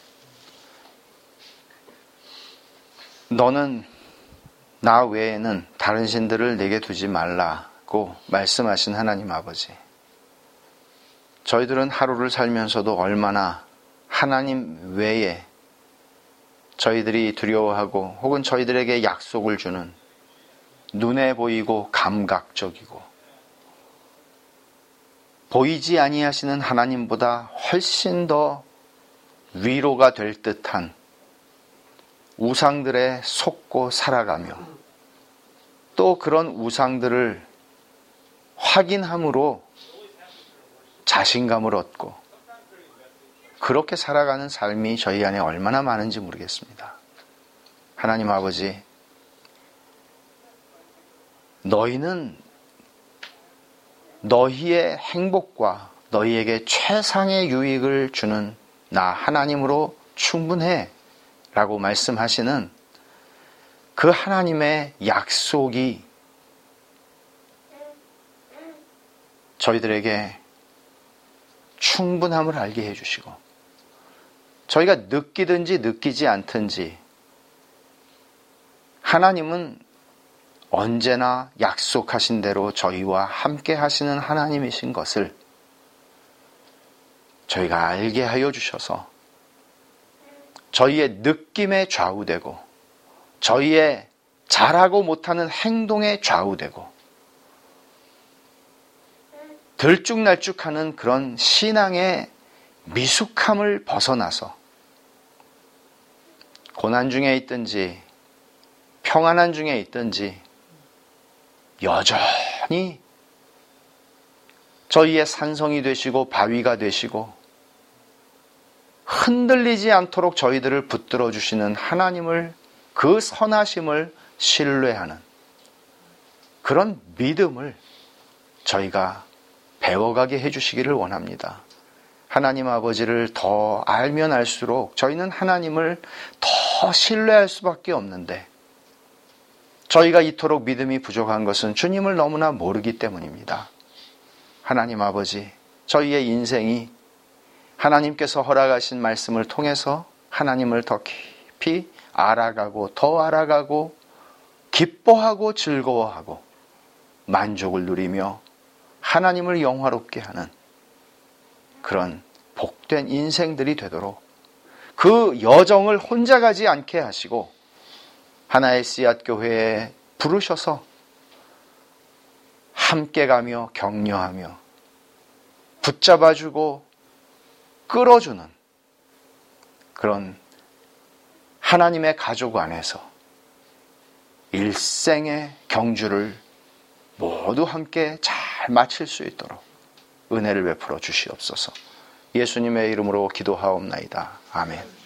너는 나 외에는 다른 신들을 내게 두지 말라. 있고 말씀하신 하나님 아버지. 저희들은 하루를 살면서도 얼마나 하나님 외에 저희들이 두려워하고 혹은 저희들에게 약속을 주는 눈에 보이고 감각적이고 보이지 아니하시는 하나님보다 훨씬 더 위로가 될 듯한 우상들에 속고 살아가며 또 그런 우상들을 확인함으로 자신감을 얻고 그렇게 살아가는 삶이 저희 안에 얼마나 많은지 모르겠습니다. 하나님 아버지, 너희는 너희의 행복과 너희에게 최상의 유익을 주는 나 하나님으로 충분해 라고 말씀하시는 그 하나님의 약속이 저희들에게 충분함을 알게 해주시고 저희가 느끼든지 느끼지 않든지 하나님은 언제나 약속하신 대로 저희와 함께 하시는 하나님이신 것을 저희가 알게 하여 주셔서 저희의 느낌에 좌우되고 저희의 잘하고 못하는 행동에 좌우되고 들쭉날쭉하는 그런 신앙의 미숙함을 벗어나서 고난 중에 있든지 평안한 중에 있든지 여전히 저희의 산성이 되시고 바위가 되시고 흔들리지 않도록 저희들을 붙들어 주시는 하나님을 그 선하심을 신뢰하는 그런 믿음을 저희가 배워가게 해주시기를 원합니다. 하나님 아버지를 더 알면 알수록 저희는 하나님을 더 신뢰할 수밖에 없는데 저희가 이토록 믿음이 부족한 것은 주님을 너무나 모르기 때문입니다. 하나님 아버지, 저희의 인생이 하나님께서 허락하신 말씀을 통해서 하나님을 더 깊이 알아가고 더 알아가고 기뻐하고 즐거워하고 만족을 누리며 하나님을 영화롭게 하는 그런 복된 인생들이 되도록 그 여정을 혼자 가지 않게 하시고 하나의 씨앗 교회에 부르셔서 함께 가며 격려하며 붙잡아주고 끌어주는 그런 하나님의 가족 안에서 일생의 경주를 모두 함께 잘 마칠 수 있도록 은혜를 베풀어 주시옵소서. 예수님의 이름으로 기도하옵나이다. 아멘.